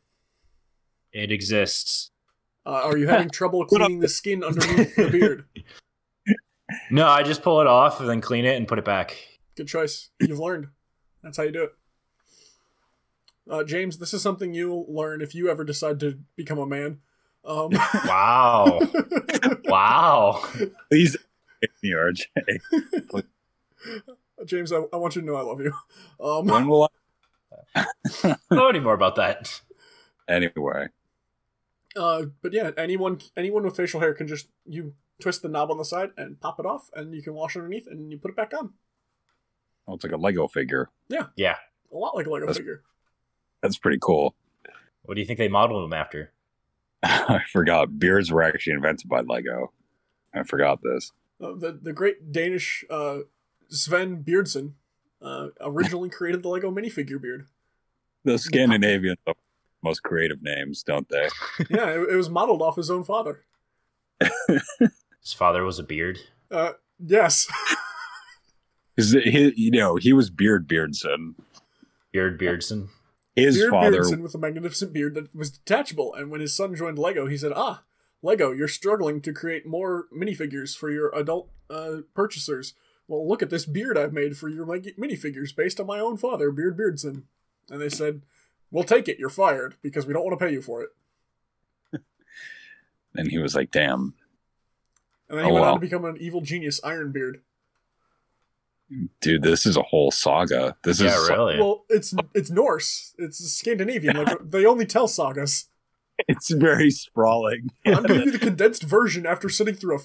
It exists. Uh, are you having trouble cleaning the skin underneath the beard? No, I just pull it off and then clean it and put it back. Good choice. You've learned. That's how you do it. Uh, James, this is something you'll learn if you ever decide to become a man. Um, Wow, wow. Please, me RJ. James, I, I want you to know I love you. Um, When will I don't know any more about that. Anyway, uh, but yeah, anyone anyone with facial hair can just you twist the knob on the side and pop it off, and you can wash underneath, and you put it back on. Oh, it's like a Lego figure. Yeah. Yeah. A lot like a Lego That's- figure. That's pretty cool. What do you think they modeled them after? I forgot beards were actually invented by Lego. I forgot this. Uh, the the great Danish uh, Sven Beardson uh, originally created the Lego minifigure beard. The Scandinavians have the most creative names, don't they? Yeah, it, it was modeled off his own father. His father was a beard. Uh, yes. 'Cause he, you know, he was Beard Beardson. Beard Beardson. His Beard father, Beardson with a magnificent beard that was detachable. And when his son joined Lego, he said, "Ah, Lego, you're struggling to create more minifigures for your adult uh, purchasers. Well, look at this beard I've made for your mig- minifigures based on my own father, Beard Beardson." And they said, "We'll take it. You're fired because we don't want to pay you for it." and he was like, "Damn, And then he Oh, went on to become an evil genius, Ironbeard. Dude, this is a whole saga. This Yeah, is really. Well, it's it's Norse. It's Scandinavian. Like they only tell sagas. it's very sprawling. I'm giving you the condensed version after sitting through a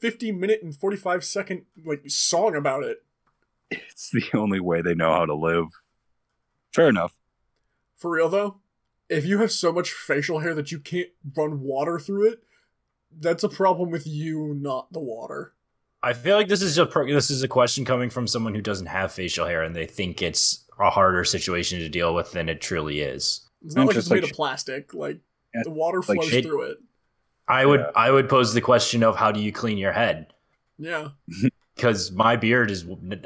50 minute and 45 second like song about it. It's the only way they know how to live. Fair enough. For real though, if you have so much facial hair that you can't run water through it, that's a problem with you, not the water. I feel like this is a pro- this is a question coming from someone who doesn't have facial hair and they think it's a harder situation to deal with than it truly is. It's not like it's Just made like- of plastic. Like Yeah, the water flows shit. through it. I would Yeah. I would pose the question of how do you clean your head? Yeah. Because my beard is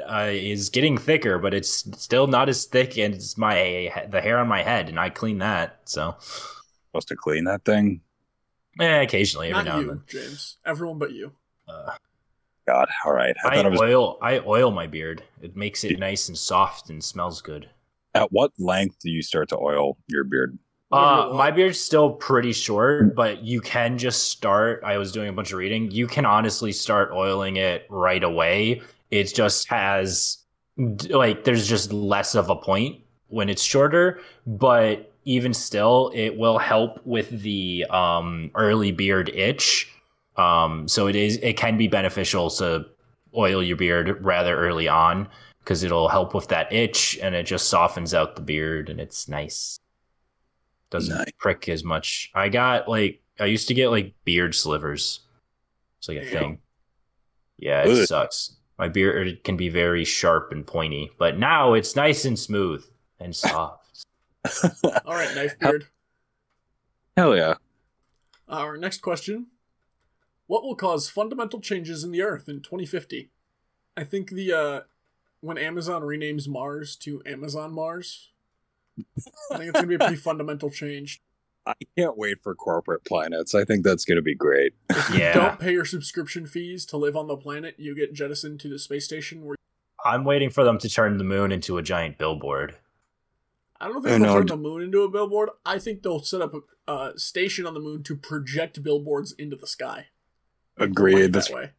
uh, is getting thicker, but it's still not as thick as my the hair on my head, and I clean that. So Supposed to clean that thing. eh, occasionally, every Not now you, and James. Everyone but you. Uh, God, all right. I I, thought it was. oil I oil my beard. It makes it nice and soft and smells good. At what length do you start to oil your beard? Uh, my beard's still pretty short, but you can just start. I was doing a bunch of reading. You can honestly start oiling it right away. It just has like there's just less of a point when it's shorter, but even still, it will help with the um, early beard itch. Um, so it is it can be beneficial to oil your beard rather early on because it'll help with that itch and it just softens out the beard and it's nice. Doesn't Nice. prick as much. I got like I used to get like beard slivers. It's like a thing. Yeah, it Ugh. sucks. My beard can be very sharp and pointy, but now it's nice and smooth and soft. All right, knife beard. Hell yeah. Our next question What will cause fundamental changes in the Earth in 2050? I think the, uh, when Amazon renames Mars to Amazon Mars, I think it's going to be a pretty fundamental change. I can't wait for corporate planets. I think that's going to be great. If you Yeah. don't pay your subscription fees to live on the planet, you get jettisoned to the space station where I'm waiting for them to turn the moon into a giant billboard. I don't I think they'll know. turn the moon into a billboard. I think they'll set up a uh, station on the moon to project billboards into the sky. Like Agreed. That's, that way.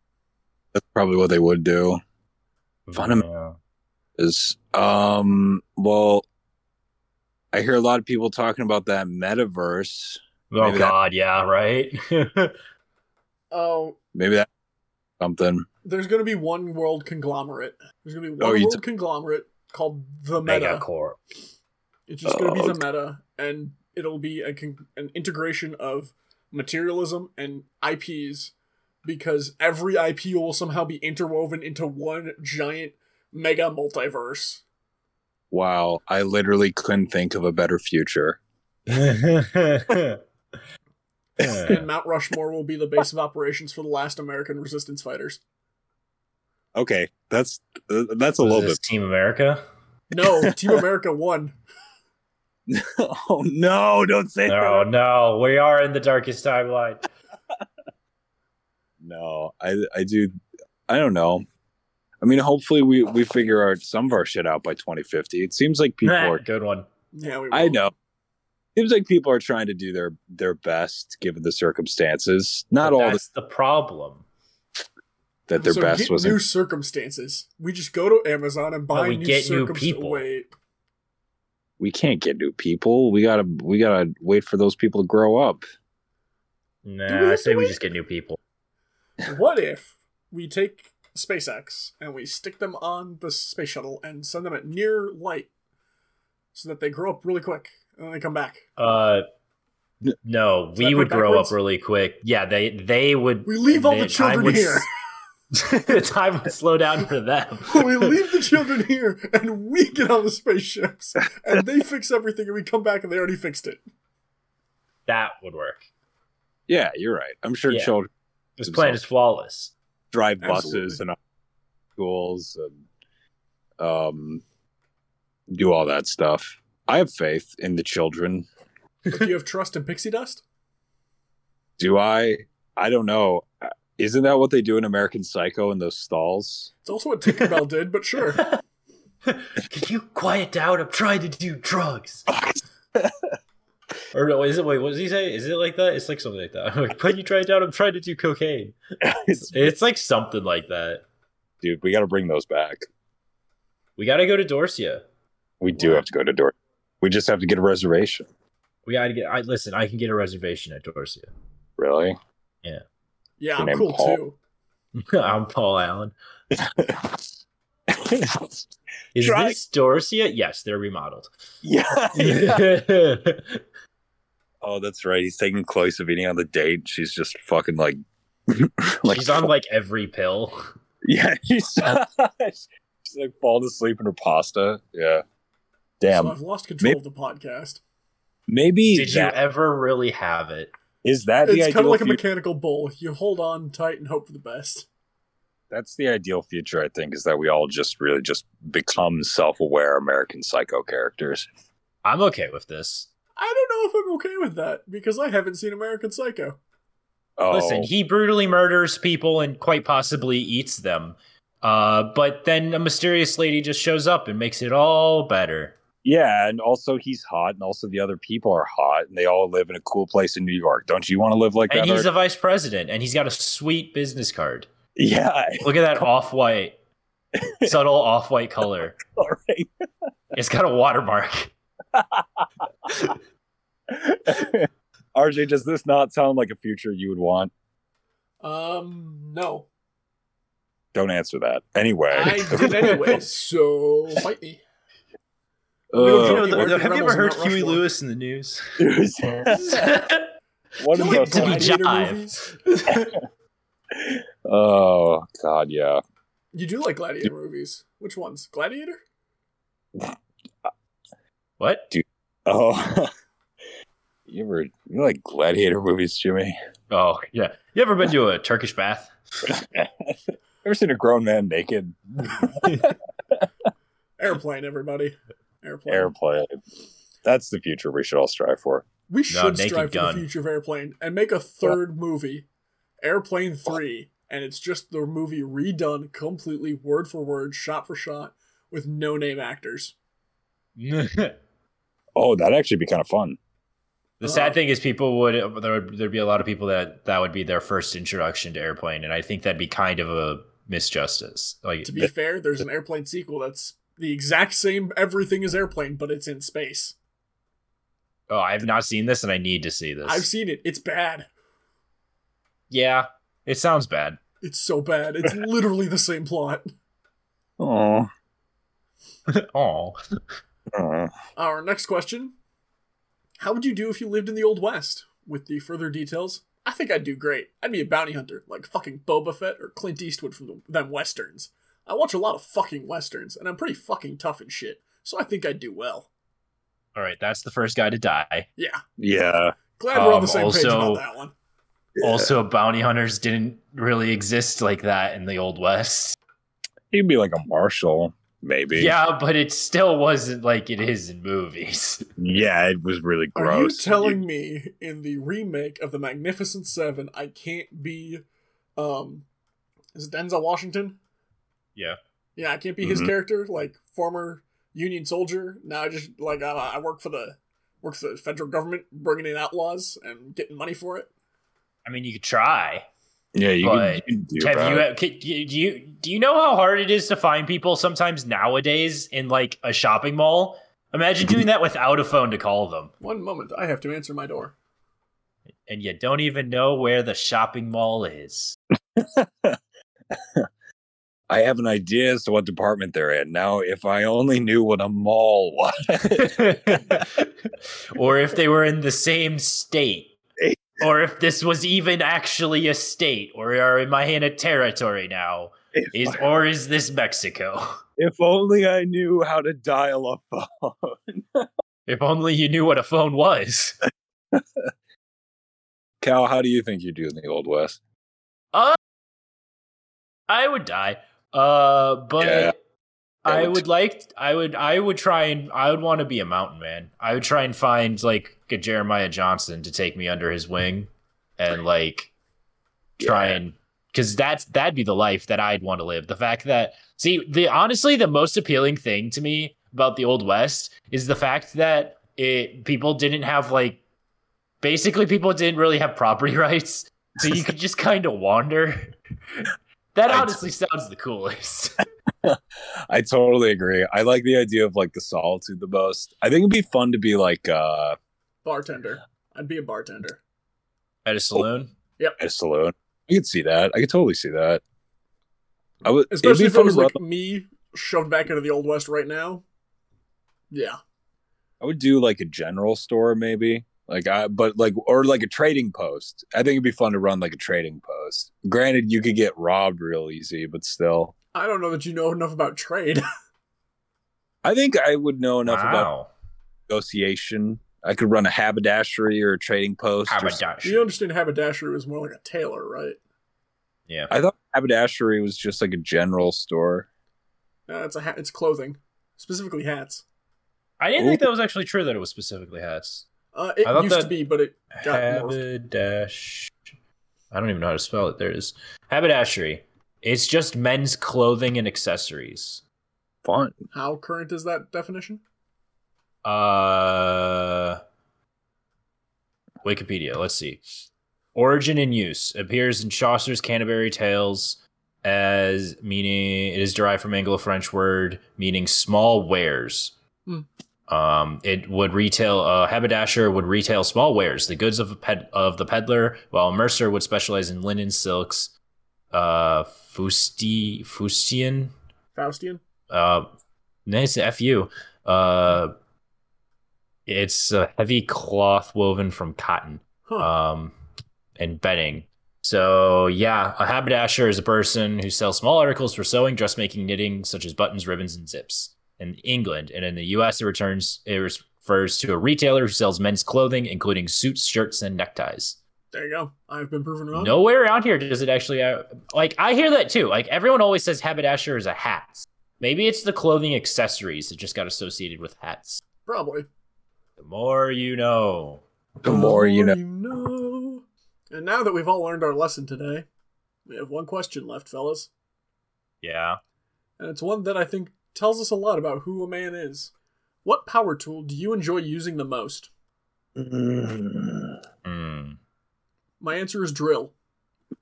that's probably what they would do. Fundam- Yeah. Is um well, I hear a lot of people talking about that metaverse. Oh Maybe that- God, yeah, right. Oh, Maybe that something. there's going to be one world conglomerate. There's going to be Oh, one you world conglomerate called the Meta. Megacorp. It's just going to be Oh, the Meta, and it'll be a con- an integration of materialism and IPs, because every IP will somehow be interwoven into one giant mega multiverse. Wow, I literally couldn't think of a better future. And Mount Rushmore will be the base of operations for the last American resistance fighters. Okay, that's uh, that's a Was little this bit. Team America? No, Team America won. oh no! Don't say that. Oh that. no, we are in the darkest timeline. No, I I do. I don't know. I mean, hopefully we we figure our some of our shit out by 2050. It seems like people are. Good one. Yeah, we I know. Seems like people are trying to do their their best given the circumstances. Not But all the, That's the problem. that their so best wasn't. new circumstances. We just go to Amazon and buy we new get new people. Wait, we can't get new people. We gotta we gotta wait for those people to grow up. Nah, I say we just get new people. What if we take SpaceX and we stick them on the space shuttle and send them at near light, so that they grow up really quick and then they come back? Uh, no, Does we would put grow backwards? up really quick. Yeah, they they would. We leave all the the children would here. s- the time would slow down for them. we leave the children here and we get on the spaceships and they fix everything and we come back and they already fixed it. That would work. Yeah, you're right. I'm sure Yeah. children This plan is flawless. drive buses and schools and um do all that stuff. I have faith in the children. Do you have trust in pixie dust? Do I? I don't know. Uh, Isn't that what they do in American Psycho in those stalls? It's also what Tinkerbell did, but sure. Can you quiet down? I'm trying to do drugs. or no, is it? Wait, what does he say? Is it like that? It's like something like that. I'm Like, when you try it down, I'm trying to do cocaine. It's like something like that. Dude, we got to bring those back. We got to go to Dorsia. We do have to go to Door. We just have to get a reservation. We got to get. I listen. I can get a reservation at Dorsia. Really? Yeah, Your I'm cool Paul? too. I'm Paul Allen. Is Try- this Dorsia? Yes, they're remodeled. yeah. yeah. Oh, that's right. He's taking Chloe Sevigny on the date. She's just fucking like, like She's on like every pill. yeah. She's, she's like falling asleep in her pasta. Yeah. Damn. So I've lost control Maybe- of the podcast. Maybe Did you ever really have it? is that the It's kind of like a mechanical bull. You hold on tight and hope for the best. That's the ideal future, I think, is that we all just really just become self-aware American Psycho characters. I'm okay with this. I don't know if I'm okay with that because I haven't seen American Psycho. Oh, Listen, he brutally murders people and quite possibly eats them. Uh, but then a mysterious lady just shows up and makes it all better. yeah, and also he's hot, and also the other people are hot, and they all live in a cool place in New York. Don't you want to live like And that? he's Art? a vice president, and he's got a sweet business card. yeah, Look at that off white, subtle off white color. all right. It's got a watermark. RJ, does this not sound like a future you would want? Um, no. Don't answer that. Anyway, I did anyway, so fight me. Uh, You You know, American the- have you ever heard Huey Rushmore. Lewis in the news? what Do is you like to be that? gladiator jive. movies? Oh God, yeah. You do like gladiator movies. Which ones? Gladiator? What? Dude. Oh, you ever you like gladiator movies, Jimmy? Oh, yeah. You ever been to a Turkish bath? ever seen a grown man naked? Airplane, everybody. Airplane. Airplane. That's the future we should all strive for. We should Naked strive Gun. for the future of Airplane and make a third movie, Airplane 3, and it's just the movie redone completely, word for word, shot for shot, with no name actors. The Oh, that'd actually be kind of fun. The sad uh-huh. thing is, people would there would there'd be a lot of people that that would be their first introduction to airplane, and I think that'd be kind of a misjustice. Like, To be fair, there's an airplane sequel that's the exact same everything as airplane, but it's in space. oh, I've not seen this, and I need to see this. I've seen it. It's bad. yeah, it sounds bad. It's so bad. It's literally the same plot. Oh. Oh, Our next question How would you do if you lived in the Old West? With the further details, I think I'd do great. I'd be a bounty hunter, like fucking Boba Fett or Clint Eastwood from the, them westerns. I watch a lot of fucking westerns, and I'm pretty fucking tough and shit, so I think I'd do well. all right. That's the first guy to die. Yeah, Yeah. glad we're on Um, the same page also- about that one. Also, bounty hunters didn't really exist like that in the old west. He'd be like a marshal, maybe. Yeah, but it still wasn't like it is in movies. Yeah, it was really gross. Are you telling me in the remake of the Magnificent Seven, I can't be, um, is it Denzel Washington? Yeah. Yeah, I can't be his Mhm. character, like former Union soldier. Now I just like I, I work for the work for the federal government, bringing in outlaws and getting money for it. I mean, you could try. Yeah, you But could, you could do Have you, could- do you do you know how hard it is to find people sometimes nowadays in like a shopping mall? Imagine doing that without a phone to call them, One moment, I have to answer my door. and you don't even know where the shopping mall is. I have an idea as to what department they're in. Now, if I only knew what a mall was. or if they were in the same state. Or if this was even actually a state, or are am I in a territory now? if, Is or is this Mexico? if only I knew how to dial a phone. If only you knew what a phone was. Cal, how do you think you do in the Old West? Uh, I would die. Uh, but Yeah. I would like. I would. I would try and. I would want to be a mountain man. I would try and find like a Jeremiah Johnson to take me under his wing, and like try Yeah. and because that's that'd be the life that I'd want to live. The fact that see the honestly the most appealing thing to me about the old west is the fact that it people didn't have like basically people didn't really have property rights, so you could just kind of wander. That honestly sounds the coolest. I totally agree. I like the idea of like the solitude the most. I think it'd be fun to be like uh Bartender. I'd be a bartender. At a saloon. Yeah. At a saloon. I could see that. I could totally see that. I would it'd Especially be if it fun was like run- me shoved back into the Old West right now. Yeah. I would do like a general store maybe. Like I but like or like a trading post. I think it'd be fun to run like a trading post. Granted you could get robbed real easy, but still. I don't know that you know enough about trade. I think I would know enough about negotiation. I could run a haberdashery or a trading post. Haberdashery. you understand haberdashery was more like a tailor, right? Yeah. I thought haberdashery was just like a general store. Uh, it's a hat. It's clothing, specifically hats. I didn't think that was actually true that it was specifically hats. Uh, it I used to be, but it got morphed. Haberdash. I don't even know how to spell it. There it is. Haberdashery. It's just men's clothing and accessories. Fun. How current is that definition? Uh, Wikipedia. Let's see. Origin and use appears in Chaucer's Canterbury Tales as meaning it is derived from Anglo-French word meaning small wares. Hmm. Um, it would retail. A haberdasher would retail small wares, the goods of a ped, of the peddler, while a mercer would specialize in linen, silks, uh, fusti, fustian, Faustian? uh, nice fu. Uh, it's a heavy cloth woven from cotton, Huh. um, and bedding. So yeah, a haberdasher is a person who sells small articles for sewing, dressmaking, knitting, such as buttons, ribbons, and zips. In England and in the U.S., it returns it refers to a retailer who sells men's clothing, including suits, shirts, and neckties. There you go. I've been proven wrong. Nowhere around here does it actually uh, like I hear that too. Like everyone always says haberdasher is a hat. Maybe it's the clothing accessories that just got associated with hats. Probably. The more you know. The more you know. know. And now that we've all learned our lesson today, We have one question left, fellas. Yeah. And it's one that I think tells us a lot about who a man is. What power tool do you enjoy using the most? My answer is drill.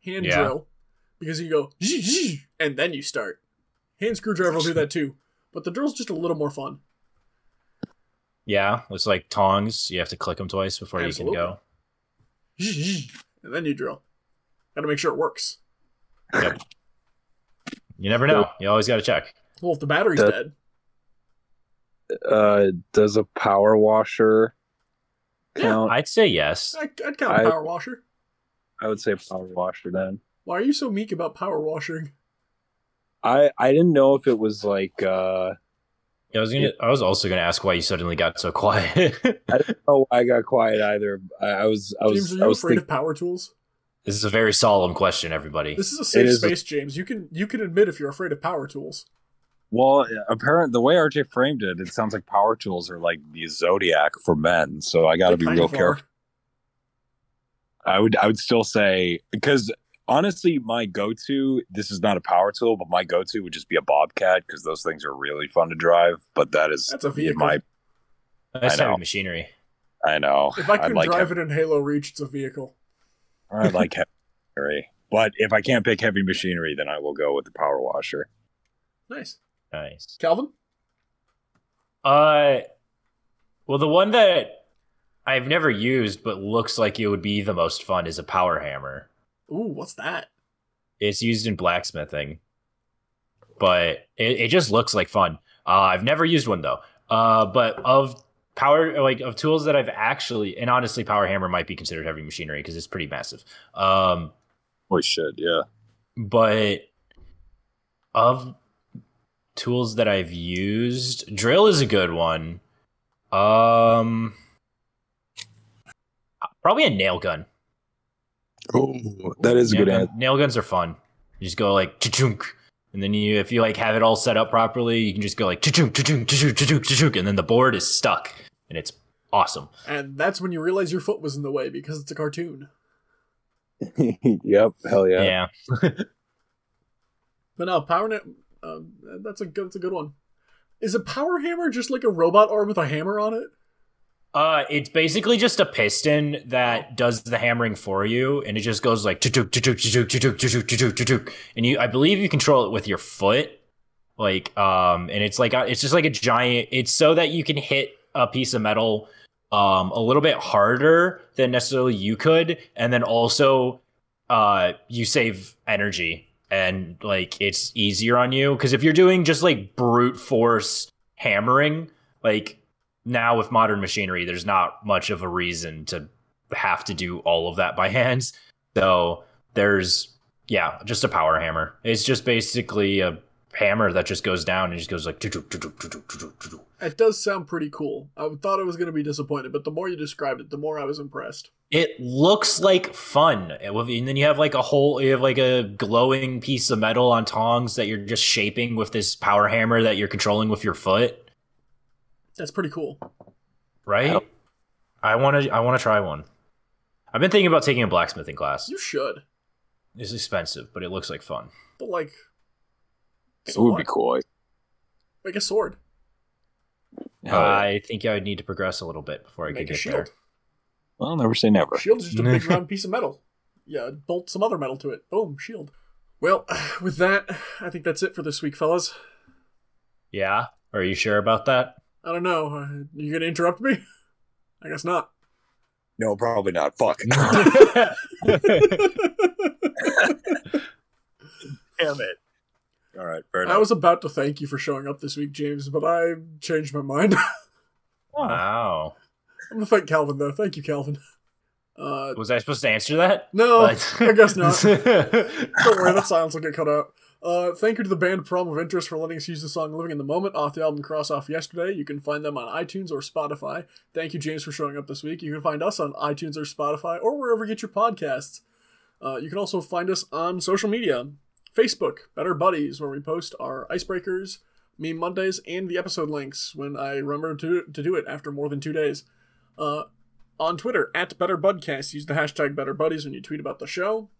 Hand Yeah. drill. Because you go, "Zh, zh," and then you start. Hand screwdriver will do that too. But the drill's just a little more fun. Yeah. It's like tongs. You have to click them twice before Absolutely. you can go. Zh, zh, And then you drill. Gotta make sure it works. Yep. You never know. You always got to check. Well, if the battery's That- dead, Uh, does a power washer count? Yeah, I'd say yes. I, I'd count a I- power washer. I would say power washer then. Why are you so meek about power washing? I I didn't know if it was like uh I was gonna. I was also gonna ask why you suddenly got so quiet. I didn't know why I got quiet either. I, I was I was James, are I you was afraid thinking, of power tools? this is a very solemn question, everybody. This is a safe is a- space, James. You can you can admit if you're afraid of power tools. Well, apparent the way RJ framed it, it sounds like power tools are like the zodiac for men. So I got to be real careful. I would I would still say because honestly, my go-to this is not a power tool, but my go-to would just be a Bobcat because those things are really fun to drive. But that is That's a in vehicle. my That's I know. heavy machinery. I know. If I I'd can like drive heavy, it in Halo Reach, it's a vehicle. I like heavy machinery. But if I can't pick heavy machinery, then I will go with the power washer. Nice. Nice. Calvin? Uh, well, the one that I've never used but looks like it would be the most fun is a power hammer. Ooh, what's that? It's used in blacksmithing, but it, it just looks like fun. Uh, I've never used one though. Uh, but of power, like of tools that I've actually, and honestly, power hammer might be considered heavy machinery because it's pretty massive. Um, Holy shit, yeah. but of tools that I've used, drill is a good one. Um, probably a nail gun. Oh, that is a nail, good gun- answer. nail guns are fun. You just go like chunk, and then you, if you like have it all set up properly, you can just go like chunk, chunk, chunk, chunk, chunk, and then the board is stuck, and it's awesome. And that's when you realize your foot was in the way because it's a cartoon. yep, hell yeah. Yeah, But no, power net. Um, that's a good. That's a good one. Is a power hammer just like a robot arm with a hammer on it? Uh, it's basically just a piston that does the hammering for you, and it just goes like and you. I believe you control it with your foot, like um, and it's like it's just like a giant. It's so that you can hit a piece of metal um a little bit harder than necessarily you could, and then also uh you save energy and like it's easier on you because if you're doing just like brute force hammering, like now with modern machinery, there's not much of a reason to have to do all of that by hands. So there's yeah, just a power hammer. It's just basically a hammer that just goes down and just goes like. It does sound pretty cool. I thought I was going to be disappointed, but the more you described it, the more I was impressed. It looks like fun, and then you have like a whole, you have like a glowing piece of metal on tongs that you're just shaping with this power hammer that you're controlling with your foot. That's pretty cool. right? I want to I want to try one. I've been thinking about taking a blacksmithing class. You should, It's expensive, but it looks like fun. but like, It would be cool. Make a sword. Hell yeah. I think I would need to progress a little bit before I Make could a get shield. there. Well, never say never. Shield is just a big round piece of metal. Yeah, bolt some other metal to it. Boom, shield. Well, with that, I think that's it for this week, fellas. Yeah? Are you sure about that? I don't know. Uh, you gonna interrupt me? I guess not. No, probably not. Fuck. Damn it. All right, fair enough. I was about to thank you for showing up this week, James, but I changed my mind. wow. I'm gonna thank Calvin though. Thank you, Calvin. Uh, Was I supposed to answer that? no, But- I guess not. Don't worry, that silence will get cut out. Uh, thank you to the band Problem of Interest for letting us use the song Living in the Moment off the album Cross Off Yesterday. You can find them on iTunes or Spotify. Thank you, James, for showing up this week. You can find us on iTunes or Spotify or wherever you get your podcasts. Uh, you can also find us on social media Facebook, Better Buddies, where we post our icebreakers, Meme Mondays, and the episode links when I remember to, to do it after more than two days. Uh, on Twitter, at Better Budcast, use the hashtag Better Buddies when you tweet about the show.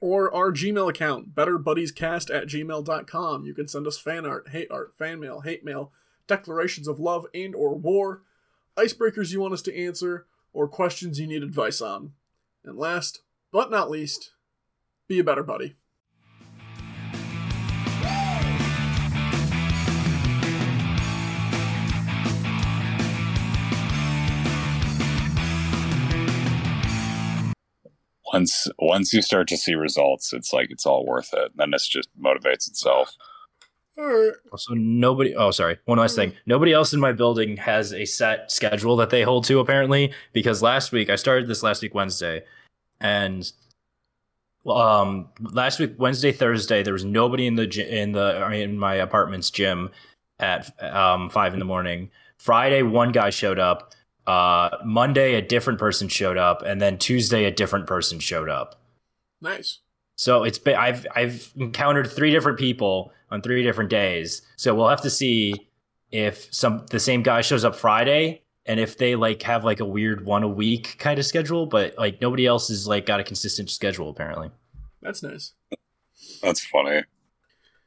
Or our Gmail account, betterbuddiescast at gmail.com. You can send us fan art, hate art, fan mail, hate mail, declarations of love and or war, icebreakers you want us to answer, or questions you need advice on. And last, but not least, be a better buddy. Once once you start to see results, it's like it's all worth it. And then it just motivates itself. Alright. Also, nobody. Oh, sorry. One last thing. Nobody else in my building has a set schedule that they hold to. Apparently, because last week I started this last week Wednesday, and um, last week Wednesday Thursday there was nobody in the in the in my apartment's gym at um five in the morning. Friday one guy showed up. Uh, Monday a different person showed up, and then Tuesday a different person showed up. Nice. So it's been I've I've encountered three different people on three different days. So we'll have to see if some the same guy shows up Friday and if they like have like a weird one a week kind of schedule, but like nobody else has like got a consistent schedule apparently. That's nice. That's funny.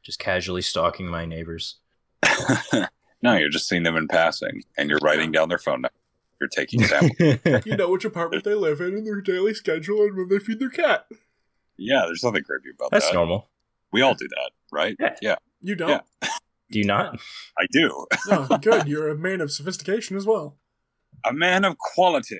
Just casually stalking my neighbors. no, you're just seeing them in passing, and you're writing down their phone number. You're taking samples. You know which apartment they live in and their daily schedule and when they feed their cat. yeah, there's nothing creepy about That's that. That's normal. We all do that, right? Yeah. yeah, You don't? Yeah. Do you not? I do. No, good. You're a man of sophistication as well. A man of quality.